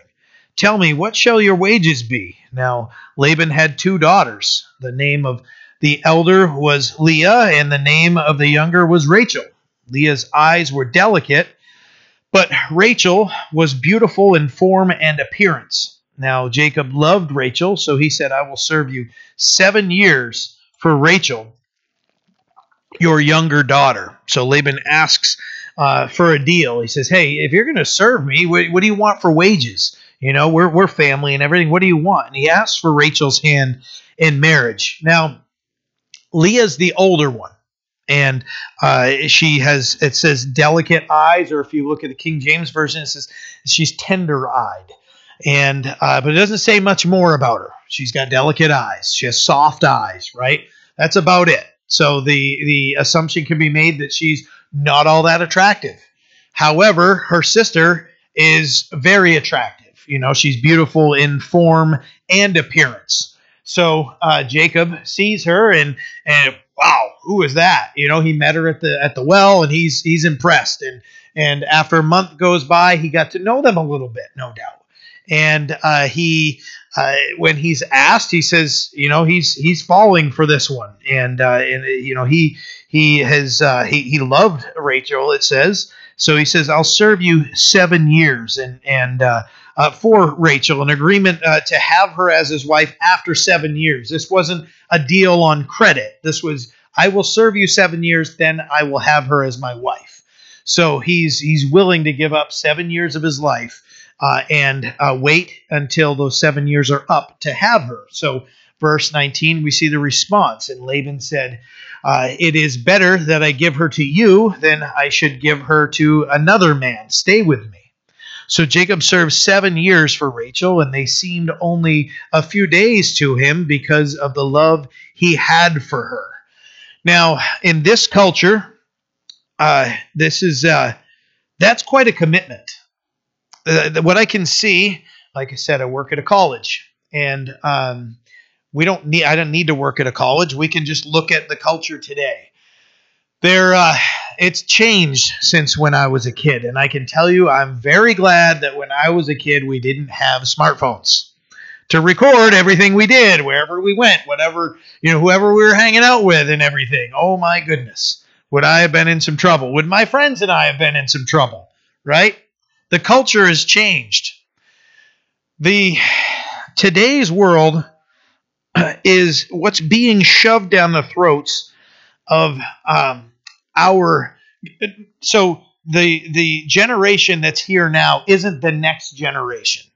Tell me, what shall your wages be? Now, Laban had two daughters. The name of the elder was Leah, and the name of the younger was Rachel. Leah's eyes were delicate, but Rachel was beautiful in form and appearance. Now, Jacob loved Rachel, so he said, I will serve you seven years for Rachel, your younger daughter. So Laban asks uh, for a deal. He says, Hey, if you're going to serve me, what, what do you want for wages? You know, we're, we're family and everything. What do you want? And he asks for Rachel's hand in marriage. Now, Leah's the older one. And uh, she has, it says delicate eyes, or if you look at the King James Version, it says she's tender eyed. And, uh, but it doesn't say much more about her. She's got delicate eyes. She has soft eyes, right? That's about it. So the, the assumption can be made that she's not all that attractive. However, her sister is very attractive. You know, she's beautiful in form and appearance. So uh, Jacob sees her and and wow, who is that? You know, he met her at the at the well and he's he's impressed. And and after a month goes by, he got to know them a little bit, no doubt. And uh, he uh, when he's asked, he says, you know, he's he's falling for this one, and uh, and you know he he has uh, he he loved Rachel. It says so. He says, "I'll serve you seven years," and and uh, uh, for Rachel, an agreement uh, to have her as his wife after seven years. This wasn't a deal on credit. This was, I will serve you seven years, then I will have her as my wife. So he's he's willing to give up seven years of his life uh, and uh, wait until those seven years are up to have her. So verse 19, we see the response, and Laban said. Uh, it is better that I give her to you than I should give her to another man. Stay with me. So Jacob served seven years for Rachel, and they seemed only a few days to him because of the love he had for her. Now, in this culture, uh, this is uh, that's quite a commitment. What I can see, like I said, I work at a college, and um, we don't need. I don't need to work at a college. We can just look at the culture today. There, uh, it's changed since when I was a kid, and I can tell you, I'm very glad that when I was a kid, we didn't have smartphones to record everything we did, wherever we went, whatever you know, whoever we were hanging out with, and everything. Oh my goodness, would I have been in some trouble? Would my friends and I have been in some trouble? Right? The culture has changed. The today's world is what's being shoved down the throats of um, our so the the generation that's here now isn't the next generation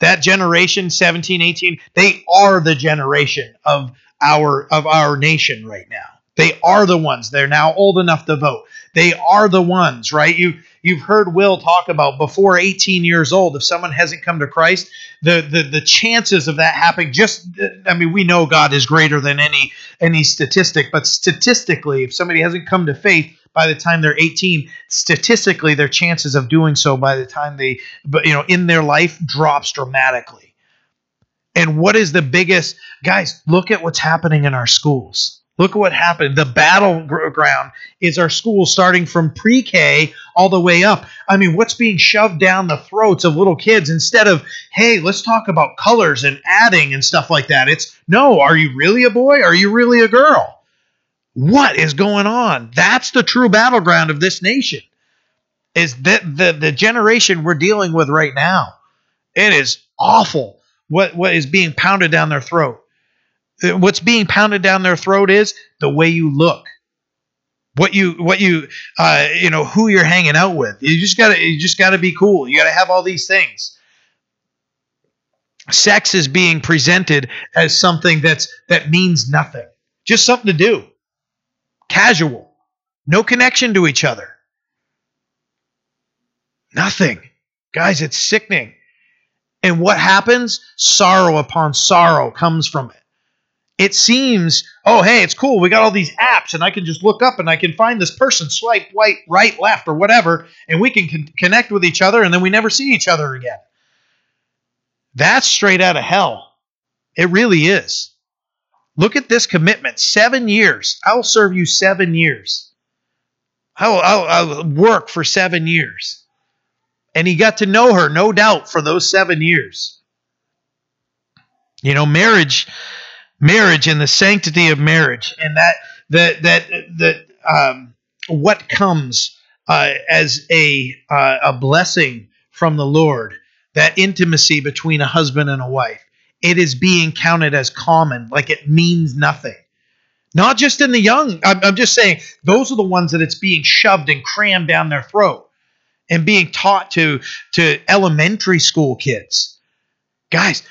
that generation 17 18 they are the generation of our of our nation right now they are the ones. They're now old enough to vote. They are the ones right? You you've heard will talk about before 18 years old if someone hasn't come to christ the the, the chances of that happening just i mean we know god is greater than any any statistic but statistically if somebody hasn't come to faith by the time they're 18 statistically their chances of doing so by the time they but you know in their life drops dramatically. And what is the biggest guys look at what's happening in our schools Look at what happened. The battleground is our school starting from pre K all the way up. I mean, what's being shoved down the throats of little kids instead of, hey, let's talk about colors and adding and stuff like that? It's, no, are you really a boy? Are you really a girl? What is going on? That's the true battleground of this nation. Is that the, the generation we're dealing with right now? It is awful what, what is being pounded down their throat what's being pounded down their throat is the way you look. What you what you uh, you know who you're hanging out with. You just gotta you just gotta be cool. You gotta have all these things. Sex is being presented as something that's that means nothing. Just something to do. Casual. No connection to each other. Nothing. Guys it's sickening. And what happens? Sorrow upon sorrow comes from it it seems, oh, hey, it's cool. We got all these apps, and I can just look up and I can find this person, swipe right, right, left, or whatever, and we can con- connect with each other, and then we never see each other again. That's straight out of hell. It really is. Look at this commitment seven years. I will serve you seven years. I will, I will, I will work for seven years. And he got to know her, no doubt, for those seven years. You know, marriage marriage and the sanctity of marriage and that that that that um, what comes uh, as a uh, a blessing from the Lord that intimacy between a husband and a wife it is being counted as common like it means nothing. Not just in the young I'm, I'm just saying those are the ones that it's being shoved and crammed down their throat and being taught to to elementary school kids. Guys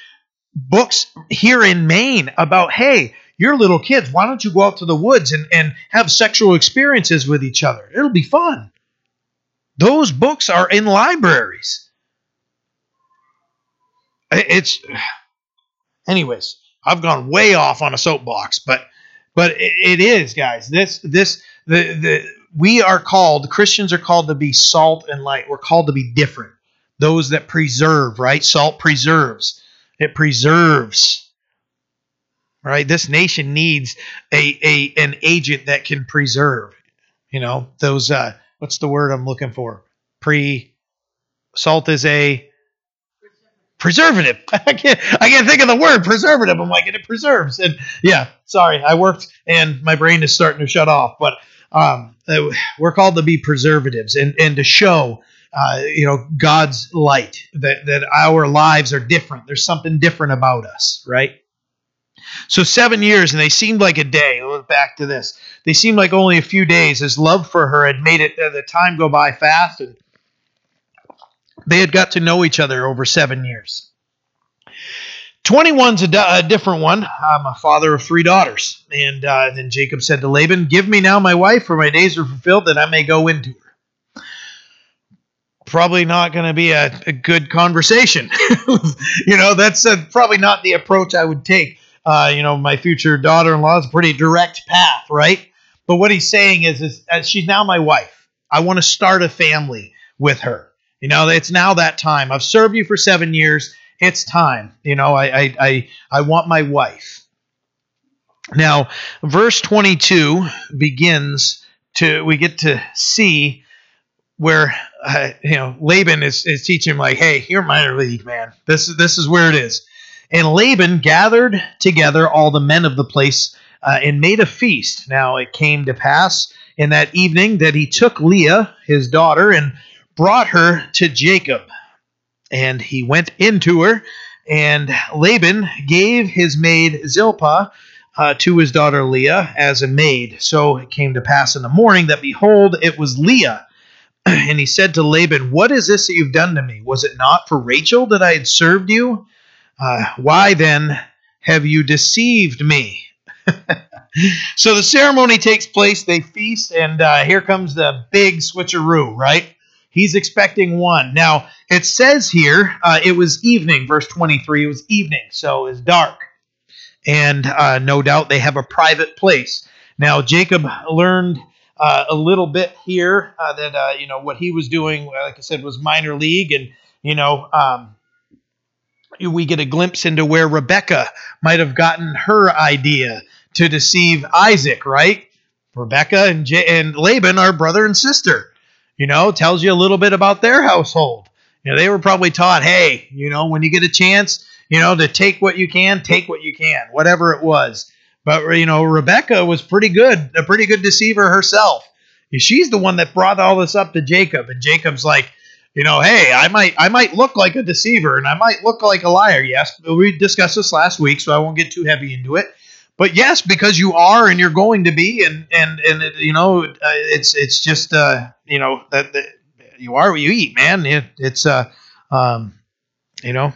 books here in Maine about, hey, you're little kids. Why don't you go out to the woods and, and have sexual experiences with each other? It'll be fun. Those books are in libraries. It's, anyways, I've gone way off on a soapbox, but but it, is, guys. This this the the we are called Christians are called to be salt and light. We're called to be different. Those that preserve, right? Salt preserves. It preserves. Right? This nation needs a, a an agent that can preserve. You know, those uh what's the word I'm looking for? Pre salt is a preservative. I can't I can't think of the word preservative. I'm like, and it preserves. And yeah, sorry, I worked and my brain is starting to shut off. But um, uh, we're called to be preservatives and, and to show uh, you know God's light that that our lives are different. There's something different about us, right? So seven years, and they seemed like a day. Back to this, they seemed like only a few days. His love for her had made it uh, the time go by fast, and they had got to know each other over seven years. 21's a, a different one. I'm a father of three daughters. And uh, then Jacob said to Laban, Give me now my wife, for my days are fulfilled, that I may go into her probably not going to be a, a, good conversation. you know, that's a, probably not the approach I would take. Uh, you know, my future daughter-in-law is a pretty direct path, right? But what he's saying is, is uh, she's now my wife. I want to start a family with her. You know, it's now that time. I've served you for seven years. It's time. You know, I I I, I want my wife. Now, verse 22 begins to we get to see where uh, you know Laban is, is teaching him like, "Hey, you're minor league, man. This is this is where it is." And Laban gathered together all the men of the place uh, and made a feast. Now it came to pass in that evening that he took Leah, his daughter, and brought her to Jacob. And he went into her, and Laban gave his maid Zilpah uh, to his daughter Leah as a maid. So it came to pass in the morning that behold, it was Leah and he said to Laban, What is this that you've done to me? Was it not for Rachel that I had served you? Uh, why then have you deceived me? so the ceremony takes place, they feast, and uh, here comes the big switcheroo, right? He's expecting one. Now, it says here uh, it was evening, verse 23, it was evening, so it's dark. And uh, no doubt they have a private place. Now, Jacob learned uh, a little bit here uh, that uh, you know what he was doing, like I said, was minor league, and you know um, we get a glimpse into where Rebecca might have gotten her idea to deceive Isaac, right? Rebecca and, J- and Laban are brother and sister. You know, tells you a little bit about their household. You know, they were probably taught, hey, you know, when you get a chance, you know, to take what you can, take what you can, whatever it was. But you know, Rebecca was pretty good, a pretty good deceiver herself. She's the one that brought all this up to Jacob, and Jacob's like, you know, hey, I might I might look like a deceiver and I might look like a liar. Yes, we discussed this last week, so I won't get too heavy into it. But yes, because you are and you're going to be, and and and it, you know, uh, it's it's just uh, you know that, that you are what you eat, man. It, it's uh, um, you know,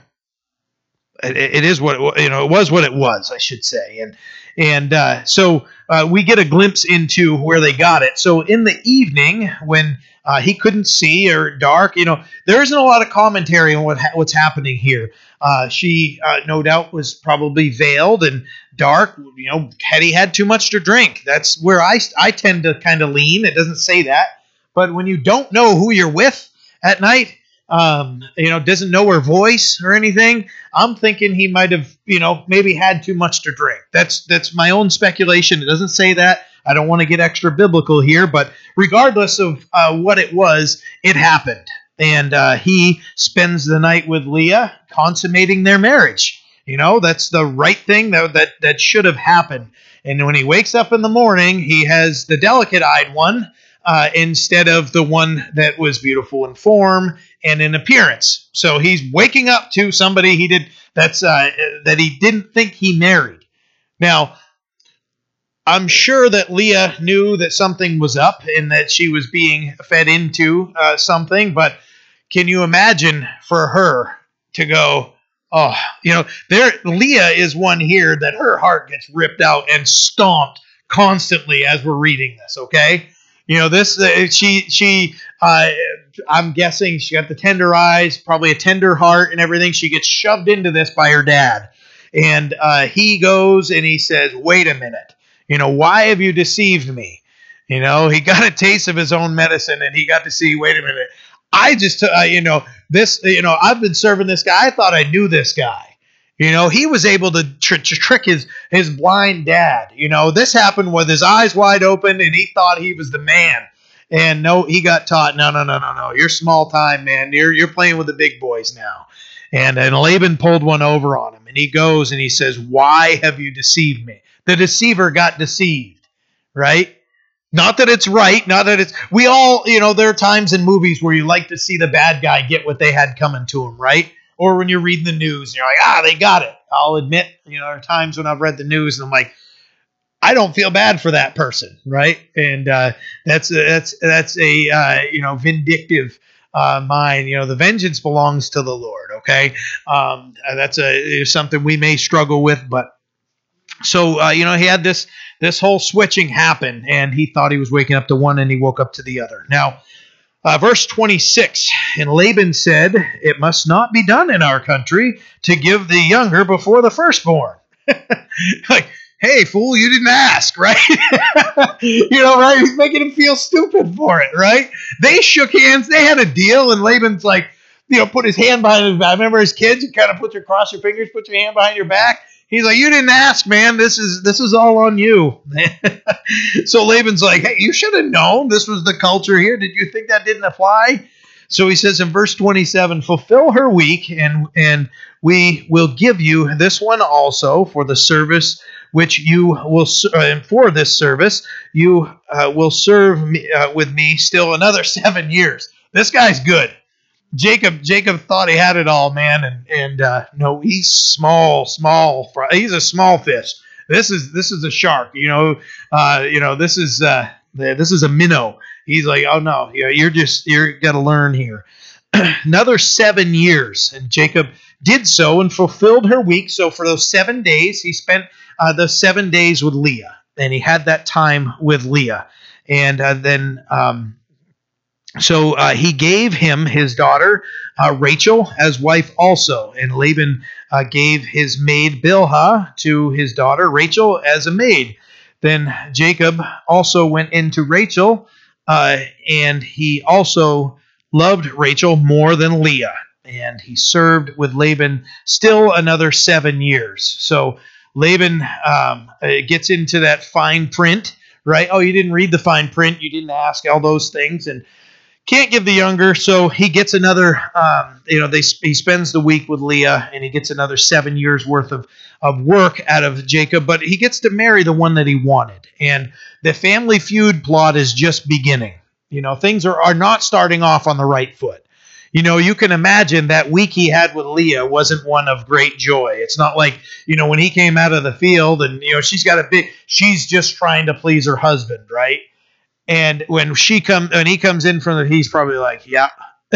it, it is what it, you know. It was what it was, I should say, and and uh, so uh, we get a glimpse into where they got it. So in the evening, when uh, he couldn't see or dark, you know, there isn't a lot of commentary on what ha- what's happening here. Uh, she, uh, no doubt, was probably veiled and dark. You know, had he had too much to drink? That's where I I tend to kind of lean. It doesn't say that, but when you don't know who you're with at night, um, you know, doesn't know her voice or anything. I'm thinking he might have, you know, maybe had too much to drink. That's that's my own speculation. It doesn't say that. I don't want to get extra biblical here, but regardless of uh, what it was, it happened, and uh, he spends the night with Leah, consummating their marriage. You know, that's the right thing that that that should have happened. And when he wakes up in the morning, he has the delicate-eyed one uh, instead of the one that was beautiful in form and in appearance. So he's waking up to somebody he did that's uh, that he didn't think he married. Now, I'm sure that Leah knew that something was up and that she was being fed into uh, something, but can you imagine for her to go, oh, you know, there Leah is one here that her heart gets ripped out and stomped constantly as we're reading this, okay? You know, this uh, she she uh, I'm guessing she got the tender eyes, probably a tender heart and everything. She gets shoved into this by her dad, and uh, he goes and he says, "Wait a minute, you know, why have you deceived me?" You know, he got a taste of his own medicine, and he got to see. Wait a minute, I just uh, you know this you know I've been serving this guy. I thought I knew this guy. You know, he was able to, tr- to trick his his blind dad. You know, this happened with his eyes wide open, and he thought he was the man. And no, he got taught, no, no, no, no, no. You're small time, man. You're you're playing with the big boys now. And and Laban pulled one over on him, and he goes and he says, "Why have you deceived me?" The deceiver got deceived, right? Not that it's right, not that it's. We all, you know, there are times in movies where you like to see the bad guy get what they had coming to him, right? Or when you're reading the news and you're like, ah, they got it. I'll admit, you know, there are times when I've read the news and I'm like, I don't feel bad for that person, right? And uh, that's that's that's a uh, you know vindictive uh, mind. You know, the vengeance belongs to the Lord. Okay, um, that's a something we may struggle with, but so uh, you know he had this this whole switching happen, and he thought he was waking up to one, and he woke up to the other. Now uh, verse 26 And Laban said, It must not be done in our country to give the younger before the firstborn. like, hey, fool, you didn't ask, right? you know, right? He's making him feel stupid for it, right? They shook hands, they had a deal, and Laban's like, you know, put his hand behind his back. Remember as kids, you kind of put your cross your fingers, put your hand behind your back. He's like, you didn't ask, man. This is this is all on you. so Laban's like, hey, you should have known this was the culture here. Did you think that didn't apply? So he says in verse 27, fulfill her week, and and we will give you this one also for the service which you will uh, for this service you uh, will serve me, uh, with me still another seven years. This guy's good. Jacob Jacob thought he had it all, man, and and uh, no, he's small, small. He's a small fish. This is this is a shark. You know, uh, you know this is uh, this is a minnow. He's like, oh no, you're just you're to learn here. Another seven years, and Jacob did so and fulfilled her week. So for those seven days, he spent uh, the seven days with Leah, and he had that time with Leah, and uh, then. Um, so uh, he gave him his daughter uh, Rachel as wife also, and Laban uh, gave his maid Bilhah to his daughter Rachel as a maid. Then Jacob also went into Rachel, uh, and he also loved Rachel more than Leah, and he served with Laban still another seven years. So Laban um, uh, gets into that fine print, right? Oh, you didn't read the fine print, you didn't ask all those things, and can't give the younger, so he gets another. Um, you know, they he spends the week with Leah, and he gets another seven years worth of of work out of Jacob. But he gets to marry the one that he wanted, and the family feud plot is just beginning. You know, things are are not starting off on the right foot. You know, you can imagine that week he had with Leah wasn't one of great joy. It's not like, you know, when he came out of the field and, you know, she's got a big, she's just trying to please her husband, right? And when she come when he comes in from the, he's probably like, yeah.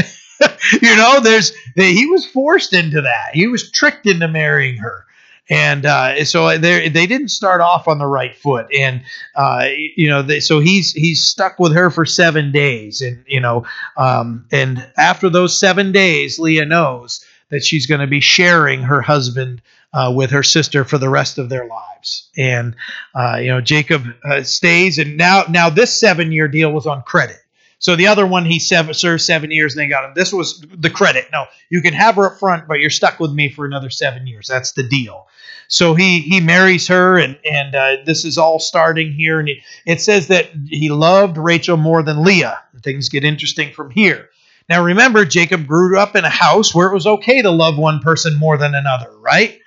you know, there's he was forced into that. He was tricked into marrying her. And uh, so they they didn't start off on the right foot, and uh, you know, they, so he's he's stuck with her for seven days, and you know, um, and after those seven days, Leah knows that she's going to be sharing her husband uh, with her sister for the rest of their lives. And uh, you know, Jacob uh, stays, and now now this seven year deal was on credit. So the other one he seven, served seven years and they got him. This was the credit. No, you can have her up front, but you're stuck with me for another seven years. That's the deal. So he he marries her, and and uh, this is all starting here. And it, it says that he loved Rachel more than Leah. Things get interesting from here. Now remember, Jacob grew up in a house where it was okay to love one person more than another, right?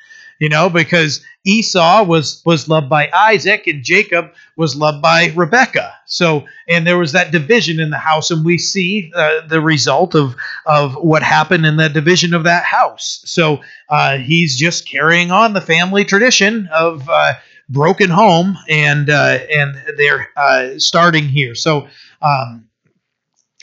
You know, because Esau was was loved by Isaac and Jacob was loved by Rebekah. So, and there was that division in the house, and we see uh, the result of of what happened in the division of that house. So, uh, he's just carrying on the family tradition of uh, broken home, and uh, and they're uh, starting here. So. Um,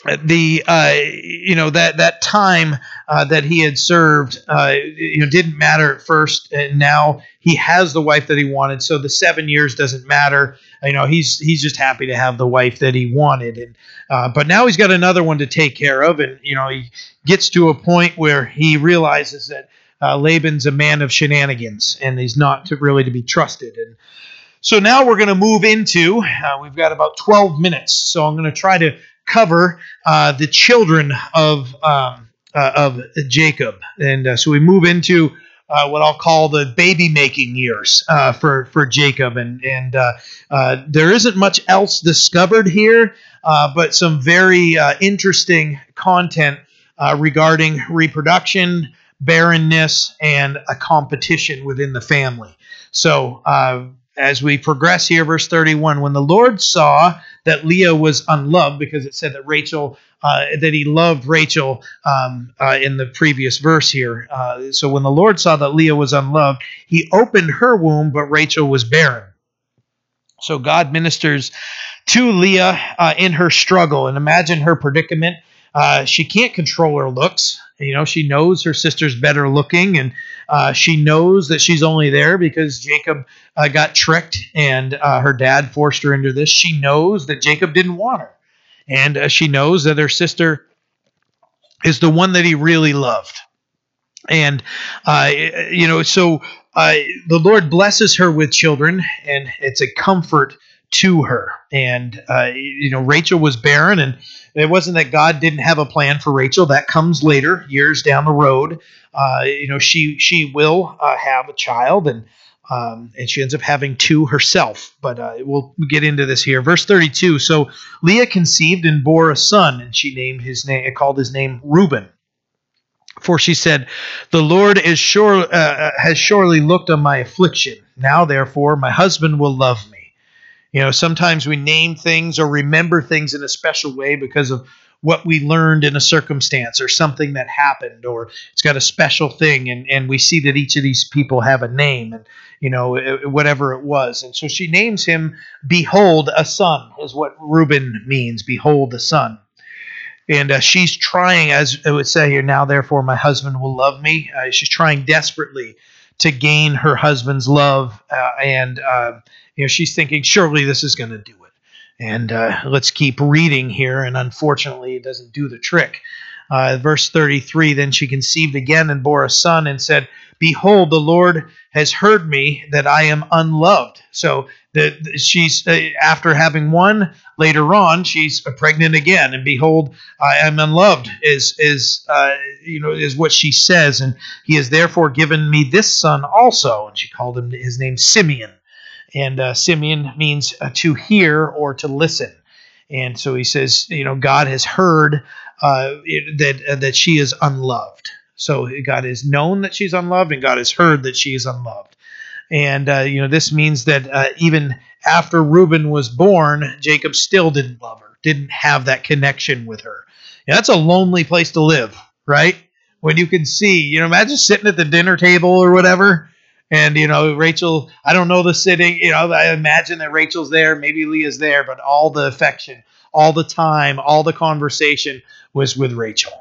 the uh, you know that that time uh, that he had served uh, you know didn't matter at first and now he has the wife that he wanted so the seven years doesn't matter. You know he's he's just happy to have the wife that he wanted and uh, but now he's got another one to take care of and you know he gets to a point where he realizes that uh, Laban's a man of shenanigans and he's not to really to be trusted and so now we're going to move into uh, we've got about 12 minutes so I'm going to try to cover uh, the children of um, uh, of Jacob, and uh, so we move into uh, what I'll call the baby making years uh, for for Jacob, and and uh, there isn't much else discovered here, but some very interesting content regarding reproduction, barrenness, and a competition within the family. So as we progress here, verse 31, when the Lord saw that Leah was unloved, because it said that Rachel, uh, that he loved Rachel um, uh, in the previous verse here. Uh, so when the Lord saw that Leah was unloved, he opened her womb, but Rachel was barren. So God ministers to Leah uh, in her struggle, and imagine her predicament. Uh, she can't control her looks. You know, she knows her sister's better looking, and uh, she knows that she's only there because Jacob uh, got tricked and uh, her dad forced her into this. She knows that Jacob didn't want her. And uh, she knows that her sister is the one that he really loved. And, uh, you know, so uh, the Lord blesses her with children, and it's a comfort to her. And, you know, Rachel was barren, and it wasn't that God didn't have a plan for Rachel. That comes later, years down the road. Uh, you know, she she will uh, have a child, and um, and she ends up having two herself. But uh, we'll get into this here. Verse 32. So Leah conceived and bore a son, and she named his name, called his name Reuben. For she said, "The Lord is sure uh, uh, has surely looked on my affliction. Now, therefore, my husband will love me." You know, sometimes we name things or remember things in a special way because of what we learned in a circumstance or something that happened or it's got a special thing and, and we see that each of these people have a name and you know whatever it was. And so she names him behold a son is what reuben means behold the son. And uh, she's trying as it would say here now therefore my husband will love me. Uh, she's trying desperately to gain her husband's love uh, and uh, you know she's thinking surely this is going to do it And uh, let's keep reading here, and unfortunately, it doesn't do the trick. Uh, verse 33 Then she conceived again and bore a son and said, Behold, the Lord has heard me that I am unloved. So that she's uh, after having one later on, she's pregnant again, and behold, I am unloved. Is is uh, you know is what she says, and he has therefore given me this son also, and she called him his name Simeon, and uh, Simeon means uh, to hear or to listen. And so he says, you know, God has heard uh, it, that uh, that she is unloved. So God has known that she's unloved, and God has heard that she is unloved. And uh, you know this means that uh, even after Reuben was born, Jacob still didn't love her, didn't have that connection with her. That's a lonely place to live, right? When you can see, you know, imagine sitting at the dinner table or whatever, and you know Rachel. I don't know the sitting. You know, I imagine that Rachel's there, maybe Leah's there, but all the affection, all the time, all the conversation was with Rachel.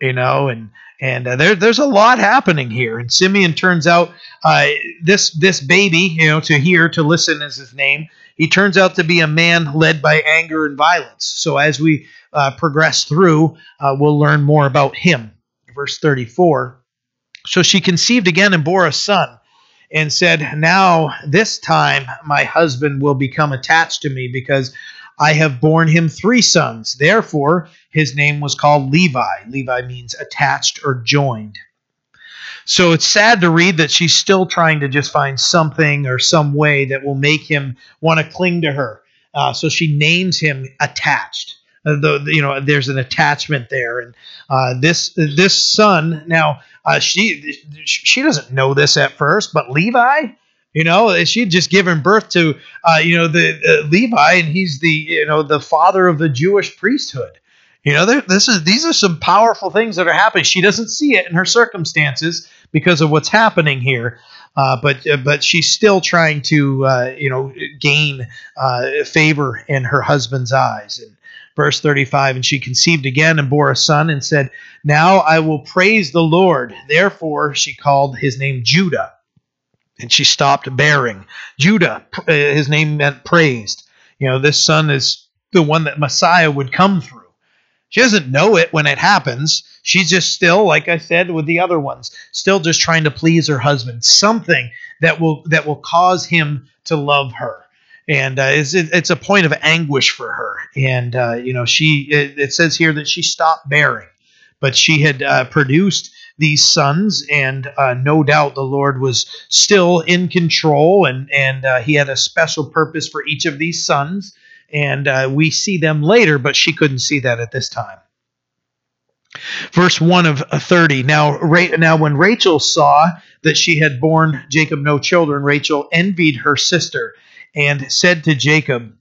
You know, and and uh, there, there's a lot happening here. And Simeon turns out uh, this this baby, you know, to hear to listen is his name. He turns out to be a man led by anger and violence. So as we uh, progress through, uh, we'll learn more about him. Verse 34. So she conceived again and bore a son, and said, "Now this time my husband will become attached to me because." I have borne him three sons. Therefore, his name was called Levi. Levi means attached or joined. So it's sad to read that she's still trying to just find something or some way that will make him want to cling to her. Uh, so she names him attached. Uh, the, you know, there's an attachment there, and uh, this this son now uh, she she doesn't know this at first, but Levi you know, she had just given birth to, uh, you know, the uh, Levi, and he's the, you know, the father of the Jewish priesthood. You know, this is these are some powerful things that are happening. She doesn't see it in her circumstances because of what's happening here, uh, but uh, but she's still trying to, uh, you know, gain uh, favor in her husband's eyes. And verse 35 and she conceived again and bore a son and said now i will praise the lord therefore she called his name judah and she stopped bearing. Judah, uh, his name meant praised. You know, this son is the one that Messiah would come through. She doesn't know it when it happens. She's just still, like I said with the other ones, still just trying to please her husband. Something that will that will cause him to love her, and uh, it's it's a point of anguish for her. And uh, you know, she it, it, says here that she stopped bearing, but she had uh, produced these sons, and uh, no doubt the Lord was still in control, and and uh, He had a special purpose for each of these sons, and uh, we see them later, but she couldn't see that at this time. Verse one of uh, thirty. Now, Ra- now when Rachel saw that she had borne Jacob no children, Rachel envied her sister, and said to Jacob,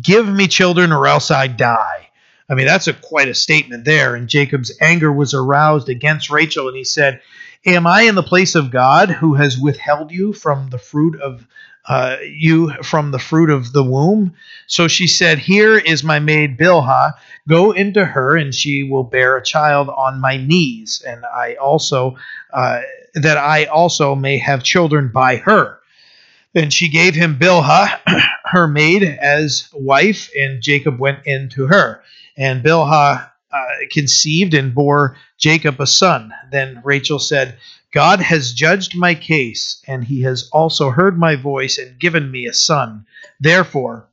"Give me children, or else I die." I mean, that's a quite a statement there. And Jacob's anger was aroused against Rachel, and he said, Am I in the place of God who has withheld you from the fruit of uh, you from the fruit of the womb? So she said, Here is my maid Bilhah. Go into her, and she will bear a child on my knees, and I also uh, that I also may have children by her. Then she gave him Bilhah, her maid, as wife, and Jacob went in to her. And Bilhah uh, conceived and bore Jacob a son. Then Rachel said, God has judged my case, and he has also heard my voice and given me a son. Therefore,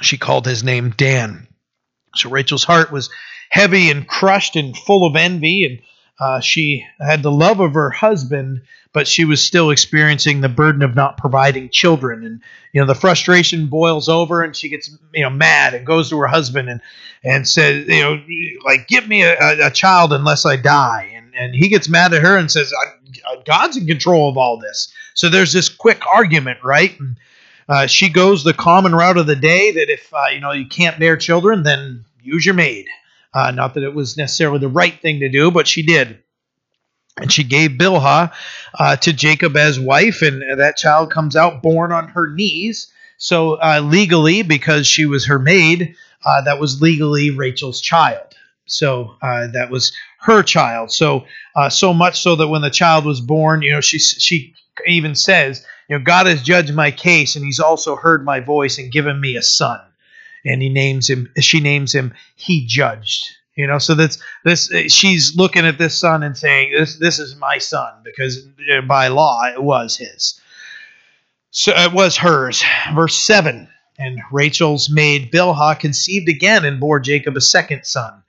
she called his name Dan. So Rachel's heart was heavy and crushed and full of envy, and uh, she had the love of her husband, but she was still experiencing the burden of not providing children. And you know, the frustration boils over, and she gets you know mad and goes to her husband and and says, you know, like, give me a, a child unless I die. And and he gets mad at her and says, God's in control of all this. So there's this quick argument, right? And, uh, she goes the common route of the day that if uh, you know you can't bear children, then use your maid. Uh, not that it was necessarily the right thing to do, but she did. And she gave Bilhah uh, to Jacob as wife, and that child comes out born on her knees. So, uh, legally, because she was her maid, uh, that was legally Rachel's child. So, uh, that was her child. So, uh, so much so that when the child was born, you know, she, she even says, you know, God has judged my case, and He's also heard my voice and given me a son. And He names him. She names him. He judged. You know, so that's this. She's looking at this son and saying, "This, this is my son," because by law it was his. So it was hers. Verse seven. And Rachel's maid Bilhah conceived again and bore Jacob a second son.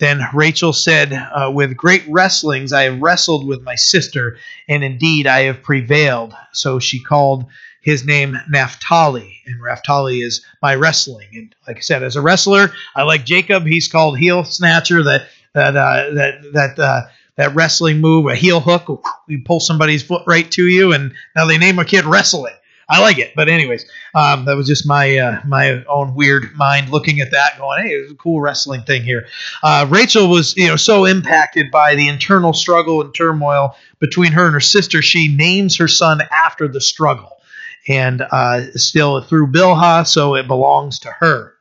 Then Rachel said, uh, With great wrestlings I have wrestled with my sister, and indeed I have prevailed. So she called his name Naphtali, and Naphtali is my wrestling. And like I said, as a wrestler, I like Jacob. He's called heel snatcher. That that uh, that that uh, that wrestling move, a heel hook. You pull somebody's foot right to you, and now they name a kid wrestling. I like it. But anyways, um, that was just my uh, my own weird mind looking at that, going, "Hey, it's a cool wrestling thing here." Uh, Rachel was, you know, so impacted by the internal struggle and turmoil between her and her sister, she names her son after the struggle, and uh, still through Bilhah, so it belongs to her.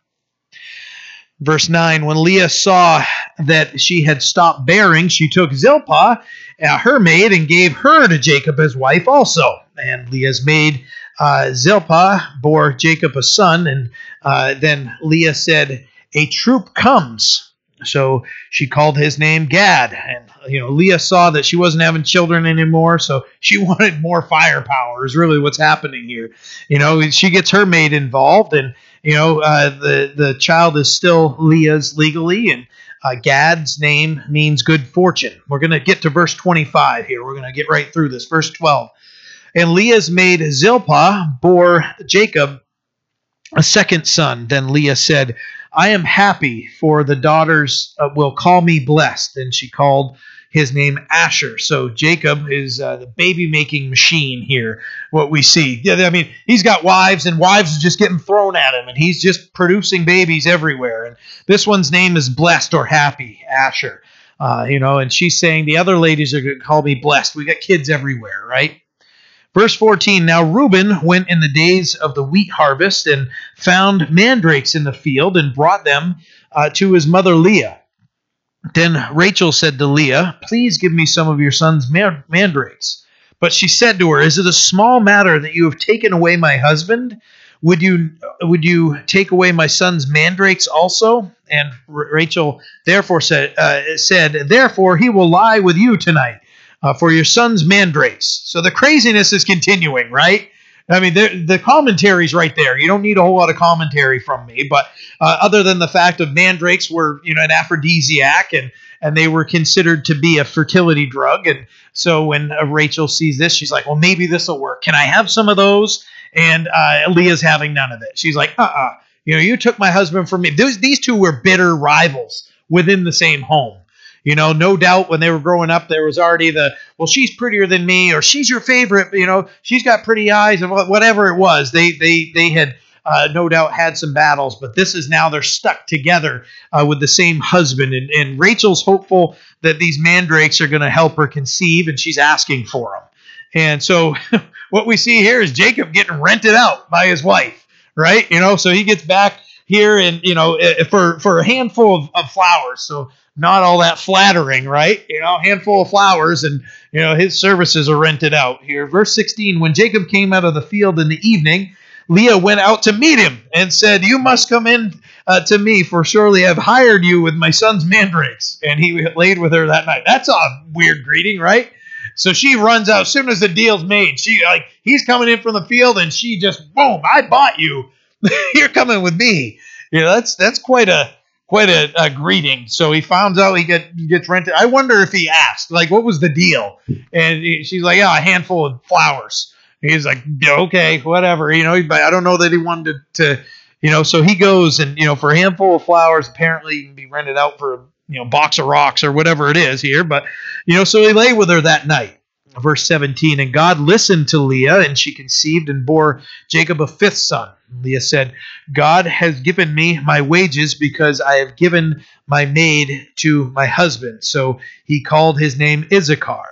Verse 9 When Leah saw that she had stopped bearing, she took Zilpah, uh, her maid, and gave her to Jacob as wife also. And Leah's maid uh, Zilpah bore Jacob a son, and uh, then Leah said, "A troop comes." So she called his name Gad, and you know Leah saw that she wasn't having children anymore, so she wanted more firepower. Is really what's happening here. You know, she gets her maid involved, and you know uh, the the child is still Leah's legally, and uh, Gad's name means good fortune. We're going to get to verse 25 here. We're going to get right through this. Verse 12. And Leah's maid Zilpah bore Jacob a second son. Then Leah said, I am happy, for the daughters uh, will call me blessed. And she called his name Asher. So Jacob is uh, the baby making machine here, what we see. Yeah, I mean, he's got wives, and wives are just getting thrown at him, and he's just producing babies everywhere. And this one's name is blessed or happy, Asher. Uh, you know, and she's saying the other ladies are going to call me blessed. We got kids everywhere, right? Verse 14 Now Reuben went in the days of the wheat harvest and found mandrakes in the field and brought them uh, to his mother Leah. Then Rachel said to Leah, Please give me some of your son's mandrakes. But she said to her, Is it a small matter that you have taken away my husband? Would you would you take away my son's mandrakes also? And Rachel therefore said uh, said, Therefore he will lie with you tonight uh, for your son's mandrakes. So the craziness is continuing, right? I mean, the, the commentary's right there. You don't need a whole lot of commentary from me, but uh, other than the fact of mandrakes were, you know, an aphrodisiac and and they were considered to be a fertility drug. And so when uh, Rachel sees this, she's like, well, maybe this will work. Can I have some of those? And uh, Leah's having none of it. She's like, uh uh You know, you took my husband from me. Those, these two were bitter rivals within the same home. You know, no doubt when they were growing up, there was already the, well, she's prettier than me, or she's your favorite, you know, she's got pretty eyes, and whatever it was. They, they, they had uh, no doubt had some battles, but this is now they're stuck together uh, with the same husband. And, and Rachel's hopeful that these mandrakes are going to help her conceive, and she's asking for them. And so what we see here is Jacob getting rented out by his wife, right? You know, so he gets back here and you know for for a handful of, of flowers so not all that flattering, right? You know, handful of flowers, and you know his services are rented out here. Verse 16: When Jacob came out of the field in the evening, Leah went out to meet him and said, "You must come in uh, to me, for surely I've hired you with my son's mandrakes." And he laid with her that night. That's a weird greeting, right? So she runs out as soon as the deal's made. She like he's coming in from the field, and she just boom, I bought you. You're coming with me. You know, that's that's quite a quite a, a, greeting. So he finds out he get he gets rented. I wonder if he asked, like, what was the deal? And he, she's like, yeah, a handful of flowers. he's like, okay, whatever. You know, but I don't know that he wanted to, to, you know. So he goes and you know, for a handful of flowers, apparently he can be rented out for a you know box of rocks or whatever it is here. But you know, so he lay with her that night. Verse 17, and God listened to Leah, and she conceived and bore Jacob a fifth son. Leah said, God has given me my wages because I have given my maid to my husband. So he called his name Issachar.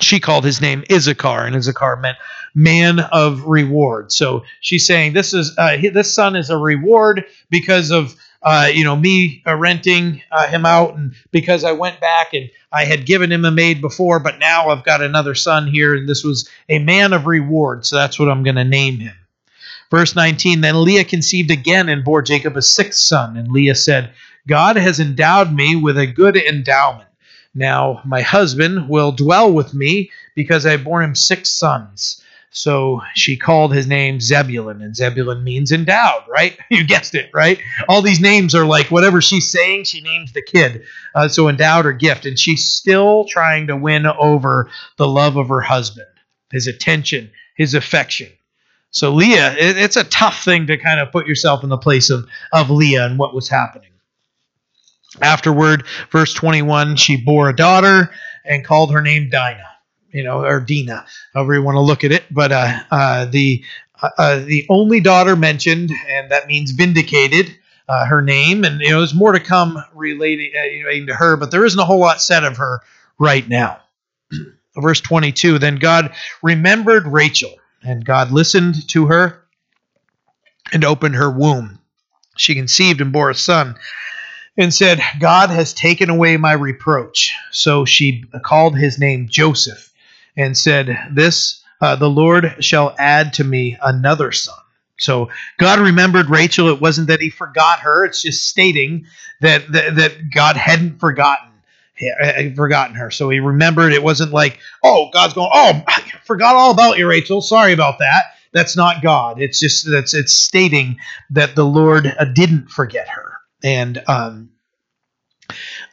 She called his name Issachar, and Issachar meant man of reward. So she's saying this is uh, this son is a reward because of uh, you know, me uh, renting uh, him out, and because I went back and I had given him a maid before, but now I've got another son here, and this was a man of reward, so that's what I'm going to name him. Verse 19 Then Leah conceived again and bore Jacob a sixth son, and Leah said, God has endowed me with a good endowment. Now my husband will dwell with me because I bore him six sons. So she called his name Zebulun, and Zebulun means endowed, right? You guessed it, right? All these names are like whatever she's saying, she names the kid. Uh, so endowed or gift. And she's still trying to win over the love of her husband, his attention, his affection. So Leah, it, it's a tough thing to kind of put yourself in the place of, of Leah and what was happening. Afterward, verse 21, she bore a daughter and called her name Dinah you know, or Dina, however you want to look at it. But uh, uh, the uh, uh the only daughter mentioned, and that means vindicated. Uh, her name, and you know, there's more to come relating, uh, relating to her, but there isn't a whole lot said of her right now. Verse 22 Then God remembered Rachel, and God listened to her and opened her womb. She conceived and bore a son and said, God has taken away my reproach. So she called his name Joseph and said, This uh, the Lord shall add to me another son. So God remembered Rachel. It wasn't that he forgot her. It's just stating that that, that God hadn't forgotten forgotten her. So he remembered. It wasn't like, oh, God's going, oh, I forgot all about you, Rachel. Sorry about that. That's not God. It's just that's it's stating that the Lord uh, didn't forget her. And um,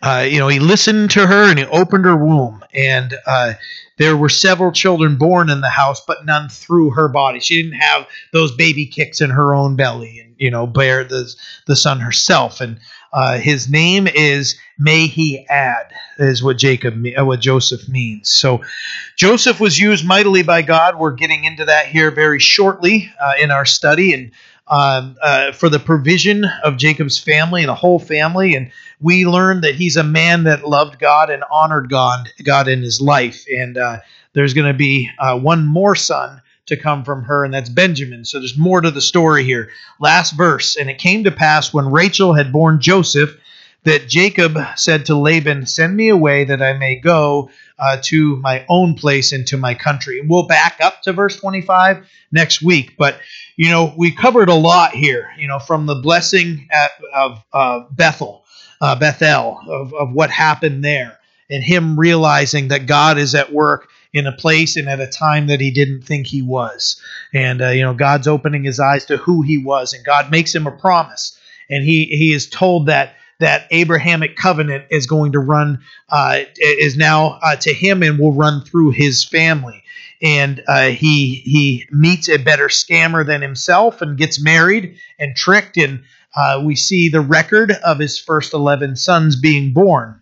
uh, you know, he listened to her and he opened her womb, and uh, there were several children born in the house, but none through her body. She didn't have those baby kicks in her own belly, and you know, bear the the son herself. And uh, his name is May he add is what Jacob uh, what Joseph means. So Joseph was used mightily by God. We're getting into that here very shortly uh, in our study, and um, uh, for the provision of Jacob's family and the whole family. And we learned that he's a man that loved God and honored God, God in his life. And uh, there's going to be uh, one more son to come from her, and that's Benjamin. So there's more to the story here. Last verse. And it came to pass when Rachel had born Joseph that Jacob said to Laban, Send me away that I may go uh, to my own place and to my country. And we'll back up to verse 25 next week. But, you know, we covered a lot here, you know, from the blessing at, of uh, Bethel, uh, Bethel, of, of what happened there, and him realizing that God is at work in a place and at a time that he didn't think he was. And, uh, you know, God's opening his eyes to who he was, and God makes him a promise. And he, he is told that that Abrahamic covenant is going to run uh, is now uh, to him and will run through his family. And uh, he he meets a better scammer than himself and gets married and tricked. And uh, we see the record of his first eleven sons being born.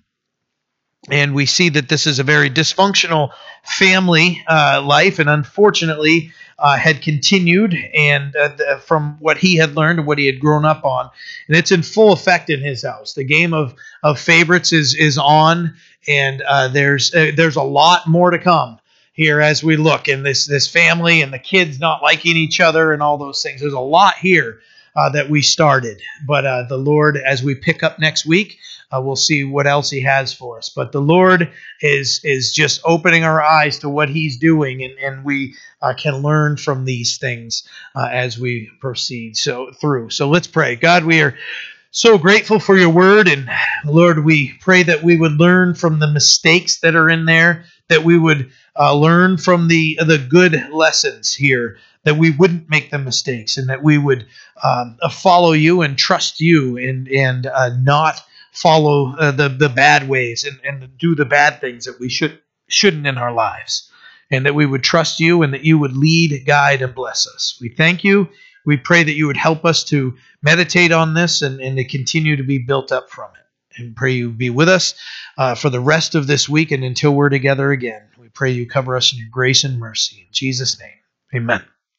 And we see that this is a very dysfunctional family uh, life, and unfortunately, uh, had continued and uh, the, from what he had learned and what he had grown up on, and it's in full effect in his house. The game of of favorites is is on, and uh, there's uh, there's a lot more to come here as we look in this this family and the kids not liking each other and all those things. There's a lot here uh, that we started. But uh, the Lord, as we pick up next week, uh, we'll see what else He has for us. But the Lord is is just opening our eyes to what He's doing, and and we uh, can learn from these things uh, as we proceed so through. So let's pray. God, we are so grateful for your word and lord we pray that we would learn from the mistakes that are in there that we would uh, learn from the the good lessons here that we wouldn't make the mistakes and that we would um, uh, follow you and trust you and and uh, not follow uh, the the bad ways and, and do the bad things that we should shouldn't in our lives. And that we would trust you and that you would lead guide and bless us. We thank you. We pray that you would help us to meditate on this and, and to continue to be built up from it. And pray you be with us uh, for the rest of this week and until we're together again pray you cover us in your grace and mercy. In jesus name amen